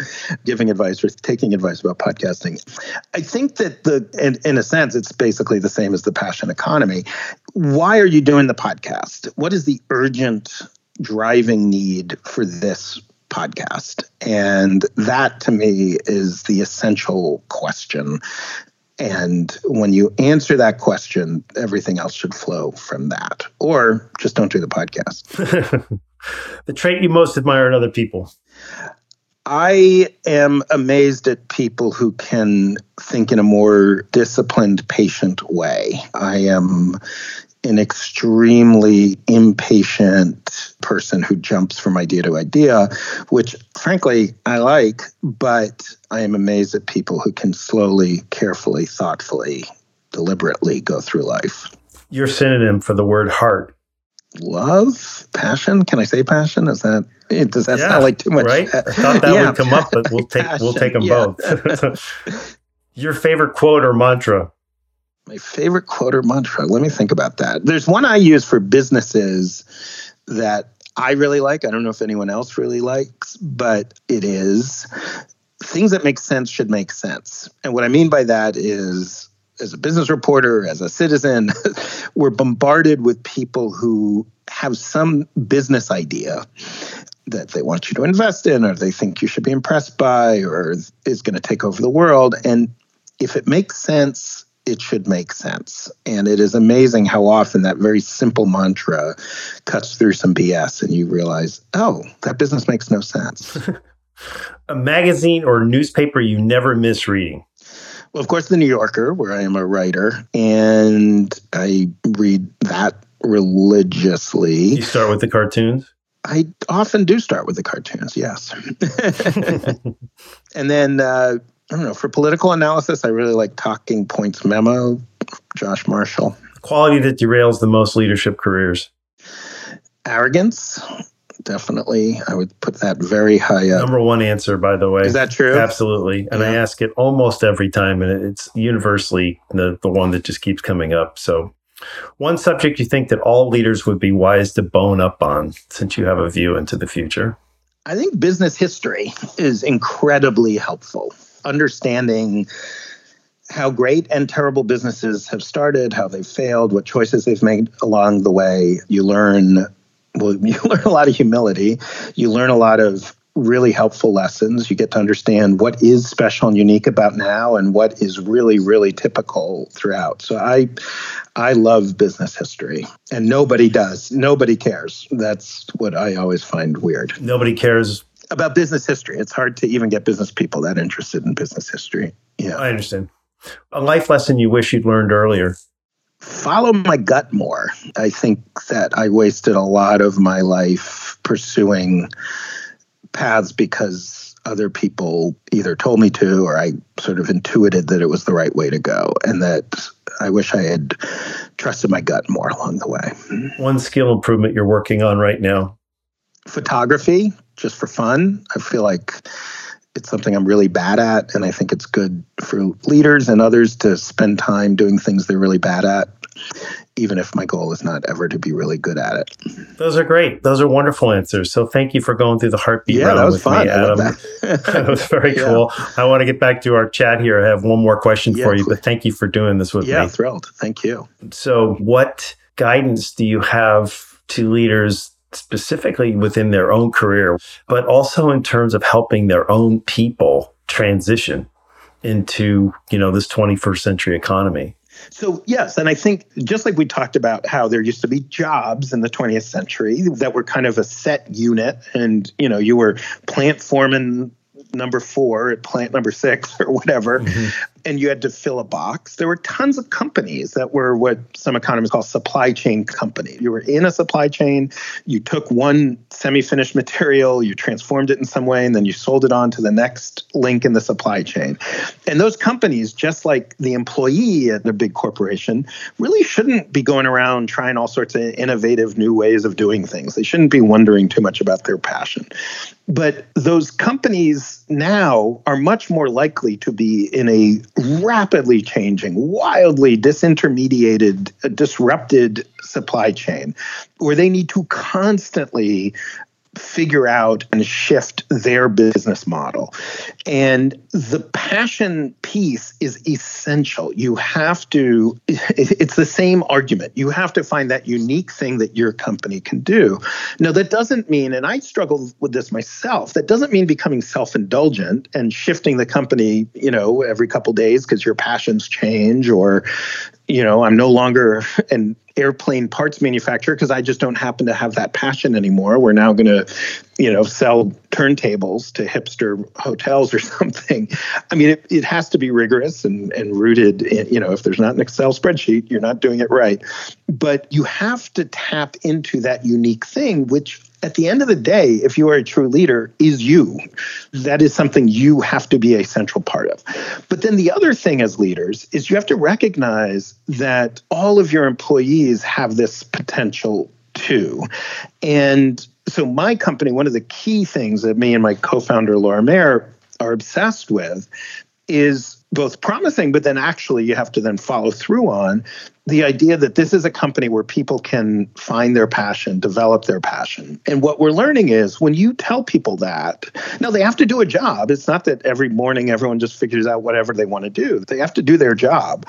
B: giving advice or taking advice about podcasting. I think that the in, in a sense it's basically the same as the passion economy. Why are you doing the podcast? What is the urgent driving need for this podcast? And that to me is the essential question. And when you answer that question, everything else should flow from that. Or just don't do the podcast.
A: the trait you most admire in other people?
B: I am amazed at people who can think in a more disciplined, patient way. I am an extremely impatient person who jumps from idea to idea, which frankly I like, but I am amazed at people who can slowly, carefully, thoughtfully, deliberately go through life.
A: Your synonym for the word heart.
B: Love, passion. Can I say passion? Is that does that
A: yeah,
B: sound like too much?
A: Right. I thought that yeah. would come up, but we'll take passion, we'll take them yeah. both. Your favorite quote or mantra?
B: My favorite quote or mantra. Let me think about that. There's one I use for businesses that I really like. I don't know if anyone else really likes, but it is things that make sense should make sense. And what I mean by that is as a business reporter, as a citizen, we're bombarded with people who have some business idea that they want you to invest in or they think you should be impressed by or is going to take over the world. And if it makes sense, it should make sense. And it is amazing how often that very simple mantra cuts through some BS and you realize, oh, that business makes no sense.
A: a magazine or newspaper you never miss reading?
B: Well, of course, The New Yorker, where I am a writer, and I read that religiously.
A: You start with the cartoons?
B: I often do start with the cartoons, yes. and then uh, I don't know. For political analysis, I really like Talking Points Memo, Josh Marshall.
A: Quality that derails the most leadership careers.
B: Arrogance, definitely. I would put that very high up.
A: Number one answer, by the way.
B: Is that true?
A: Absolutely. And yeah. I ask it almost every time, and it's universally the, the one that just keeps coming up. So, one subject you think that all leaders would be wise to bone up on since you have a view into the future?
B: I think business history is incredibly helpful understanding how great and terrible businesses have started, how they've failed, what choices they've made along the way. You learn well, you learn a lot of humility. You learn a lot of really helpful lessons. You get to understand what is special and unique about now and what is really, really typical throughout. So I I love business history. And nobody does. Nobody cares. That's what I always find weird.
A: Nobody cares
B: about business history. It's hard to even get business people that interested in business history. Yeah.
A: I understand. A life lesson you wish you'd learned earlier.
B: Follow my gut more. I think that I wasted a lot of my life pursuing paths because other people either told me to or I sort of intuited that it was the right way to go and that I wish I had trusted my gut more along the way.
A: One skill improvement you're working on right now
B: photography just for fun. I feel like it's something I'm really bad at, and I think it's good for leaders and others to spend time doing things they're really bad at, even if my goal is not ever to be really good at it.
A: Those are great. Those are wonderful answers. So thank you for going through the heartbeat
B: yeah, that was fun.
A: me, Adam. That. that. was very yeah. cool. I want to get back to our chat here. I have one more question yeah, for you, but thank you for doing this with
B: yeah,
A: me.
B: Yeah, thrilled. Thank you.
A: So, what guidance do you have to leaders specifically within their own career, but also in terms of helping their own people transition into, you know, this 21st century economy.
B: So, yes, and I think just like we talked about how there used to be jobs in the 20th century that were kind of a set unit and, you know, you were plant foreman number four at plant number six or whatever. Mm-hmm and you had to fill a box. There were tons of companies that were what some economists call supply chain companies. You were in a supply chain, you took one semi finished material, you transformed it in some way, and then you sold it on to the next link in the supply chain. And those companies, just like the employee at a big corporation, really shouldn't be going around trying all sorts of innovative new ways of doing things. They shouldn't be wondering too much about their passion. But those companies now are much more likely to be in a rapidly changing, wildly disintermediated, uh, disrupted supply chain where they need to constantly figure out and shift their business model. And the passion piece is essential. You have to, it's the same argument. You have to find that unique thing that your company can do. Now, that doesn't mean, and I struggle with this myself, that doesn't mean becoming self indulgent and shifting the company, you know, every couple days because your passions change or you know, I'm no longer an airplane parts manufacturer because I just don't happen to have that passion anymore. We're now going to, you know, sell turntables to hipster hotels or something. I mean, it, it has to be rigorous and, and rooted in, you know, if there's not an Excel spreadsheet, you're not doing it right. But you have to tap into that unique thing, which at the end of the day, if you are a true leader, is you. That is something you have to be a central part of. But then the other thing as leaders is you have to recognize that all of your employees have this potential too. And so, my company, one of the key things that me and my co founder, Laura Mayer, are obsessed with is both promising, but then actually you have to then follow through on the idea that this is a company where people can find their passion, develop their passion. And what we're learning is when you tell people that, now they have to do a job. It's not that every morning everyone just figures out whatever they want to do, they have to do their job.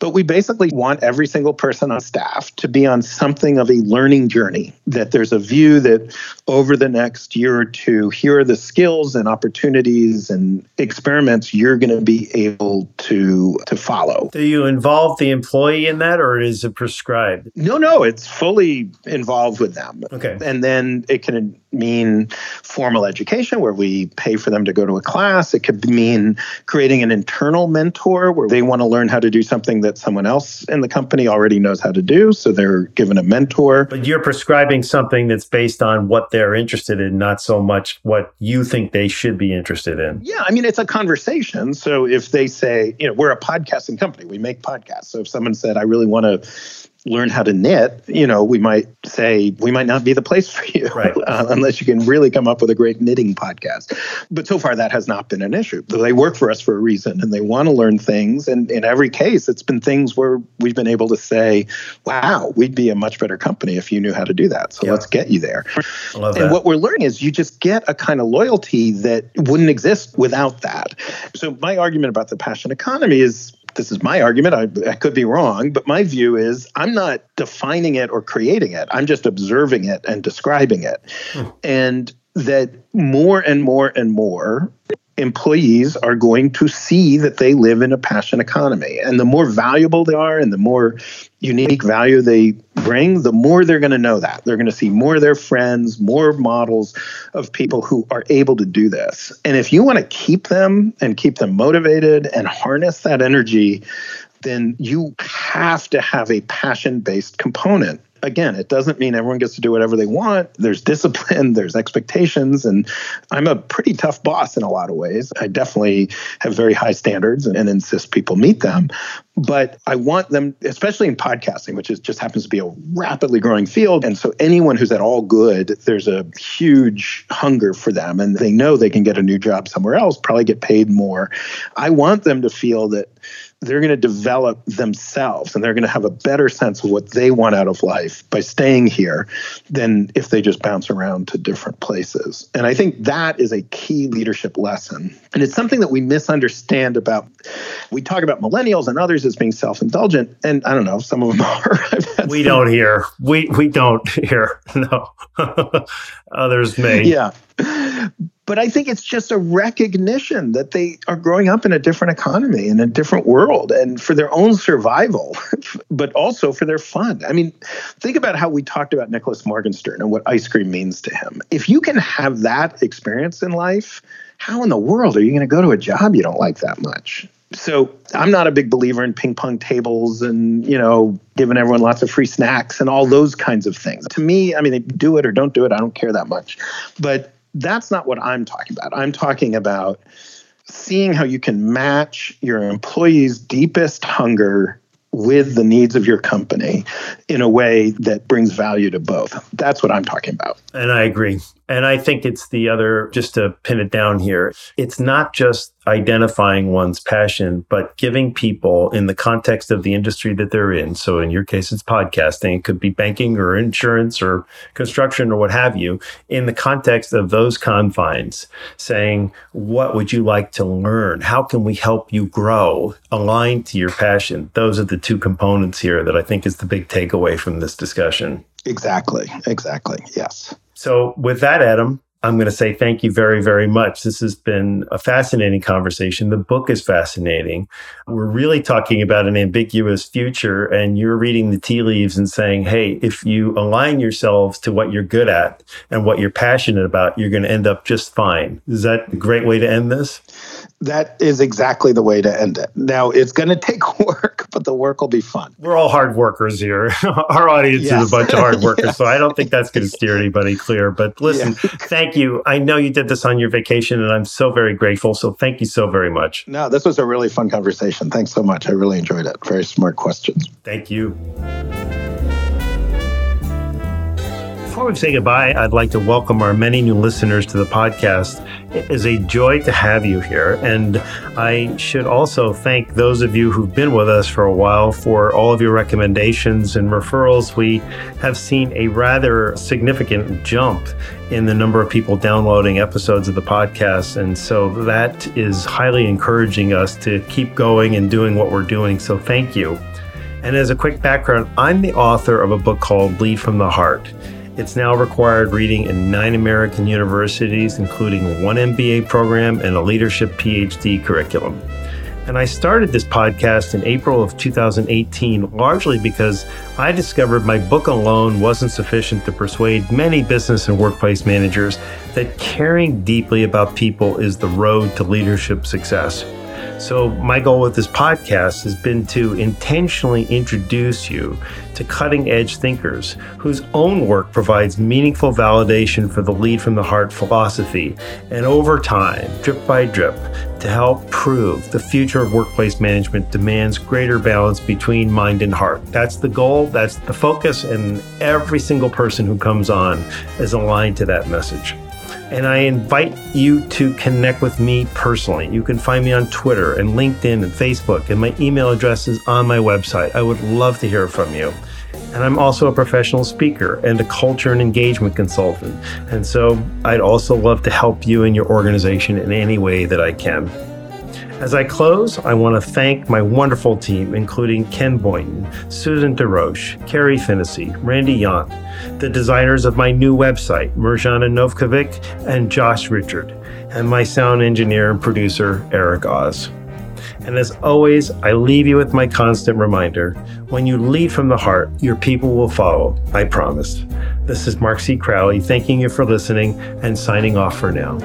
B: But we basically want every single person on staff to be on something of a learning journey, that there's a view that over the next year or two, here are the skills and opportunities and experiments you're going to be able to, to follow.
A: Do you involve the employee in that or is it prescribed?
B: No, no, it's fully involved with them.
A: Okay.
B: And then it can mean formal education where we pay for them to go to a class. It could mean creating an internal mentor where they want to learn how to do something that someone else in the company already knows how to do. So they're given a mentor.
A: But you're prescribing something that's based on what they're interested in, not so much what you think they should be interested in.
B: Yeah. I mean, it's a conversation. So if they say, you know, we're a podcasting company, we make podcasts. So if someone said, I really want to learn how to knit, you know, we might say we might not be the place for you
A: right.
B: uh, unless you can really come up with a great knitting podcast. But so far, that has not been an issue. They work for us for a reason and they want to learn things. And in every case, it's been things where we've been able to say, wow, we'd be a much better company if you knew how to do that. So let's get you there. and what we're learning is you just get a kind of loyalty that wouldn't exist without that. So my argument about the passion economy is this is my argument. I, I, could be wrong, but my view is I'm not defining it or creating it. I'm just observing it and describing it. Hmm. And that more and more and more employees are going to see that they live in a passion economy. And the more valuable they are and the more unique value they bring, the more they're going to know that. They're going to see more of their friends, more models of people who are able to do this. And if you want to keep them and keep them motivated and harness that energy, then you have to have a passion based component again, it doesn't mean everyone gets to do whatever they want. There's discipline, there's expectations, and I'm a pretty tough boss in a lot of ways. I definitely have very high standards and, and insist people meet them. But I want them, especially in podcasting, which is just happens to be a rapidly growing field. And so anyone who's at all good, there's a huge hunger for them, and they know they can get a new job somewhere else, probably get paid more. I want them to feel that they're going to develop themselves and they're going to have a better sense of what they want out of life by staying here than if they just bounce around to different places. And I think that is a key leadership lesson. And it's something that we misunderstand about. We talk about millennials and others as being self-indulgent, and I don't know, some of them are.
A: we don't hear. We we don't hear. No, others may.
B: Yeah, but I think it's just a recognition that they are growing up in a different economy in a different world and for their own survival, but also for their fun. I mean, think about how we talked about Nicholas Morgenstern and what ice cream means to him. If you can have that experience in life, how in the world are you going to go to a job you don't like that much? So I'm not a big believer in ping pong tables and, you know, giving everyone lots of free snacks and all those kinds of things. To me, I mean, do it or don't do it. I don't care that much. But that's not what I'm talking about. I'm talking about seeing how you can match your employees' deepest hunger with the needs of your company in a way that brings value to both. That's what I'm talking about.
A: And I agree. And I think it's the other, just to pin it down here, it's not just identifying one's passion, but giving people in the context of the industry that they're in. So in your case, it's podcasting. It could be banking or insurance or construction or what have you. In the context of those confines, saying, what would you like to learn? How can we help you grow aligned to your passion? Those are the two components here that I think is the big takeaway from this discussion.
B: Exactly. Exactly. Yes.
A: So, with that, Adam, I'm going to say thank you very, very much. This has been a fascinating conversation. The book is fascinating. We're really talking about an ambiguous future, and you're reading the tea leaves and saying, hey, if you align yourselves to what you're good at and what you're passionate about, you're going to end up just fine. Is that a great way to end this?
B: That is exactly the way to end it. Now, it's going to take work, but the work will be fun.
A: We're all hard workers here. Our audience yes. is a bunch of hard workers, yes. so I don't think that's going to steer anybody clear. But listen, yeah. thank you. I know you did this on your vacation, and I'm so very grateful. So thank you so very much.
B: No, this was a really fun conversation. Thanks so much. I really enjoyed it. Very smart questions.
A: Thank you. Before we say goodbye, I'd like to welcome our many new listeners to the podcast. It is a joy to have you here. And I should also thank those of you who've been with us for a while for all of your recommendations and referrals. We have seen a rather significant jump in the number of people downloading episodes of the podcast. And so that is highly encouraging us to keep going and doing what we're doing. So thank you. And as a quick background, I'm the author of a book called Lead from the Heart. It's now required reading in nine American universities, including one MBA program and a leadership PhD curriculum. And I started this podcast in April of 2018 largely because I discovered my book alone wasn't sufficient to persuade many business and workplace managers that caring deeply about people is the road to leadership success. So, my goal with this podcast has been to intentionally introduce you to cutting edge thinkers whose own work provides meaningful validation for the lead from the heart philosophy, and over time, drip by drip, to help prove the future of workplace management demands greater balance between mind and heart. That's the goal, that's the focus, and every single person who comes on is aligned to that message and I invite you to connect with me personally. You can find me on Twitter and LinkedIn and Facebook, and my email address is on my website. I would love to hear from you. And I'm also a professional speaker and a culture and engagement consultant. And so I'd also love to help you and your organization in any way that I can. As I close, I want to thank my wonderful team, including Ken Boynton, Susan DeRoche, Carrie Finnessy, Randy Yant, the designers of my new website, Mirjana Novkovic, and Josh Richard, and my sound engineer and producer, Eric Oz. And as always, I leave you with my constant reminder when you lead from the heart, your people will follow. I promise. This is Mark C. Crowley, thanking you for listening and signing off for now.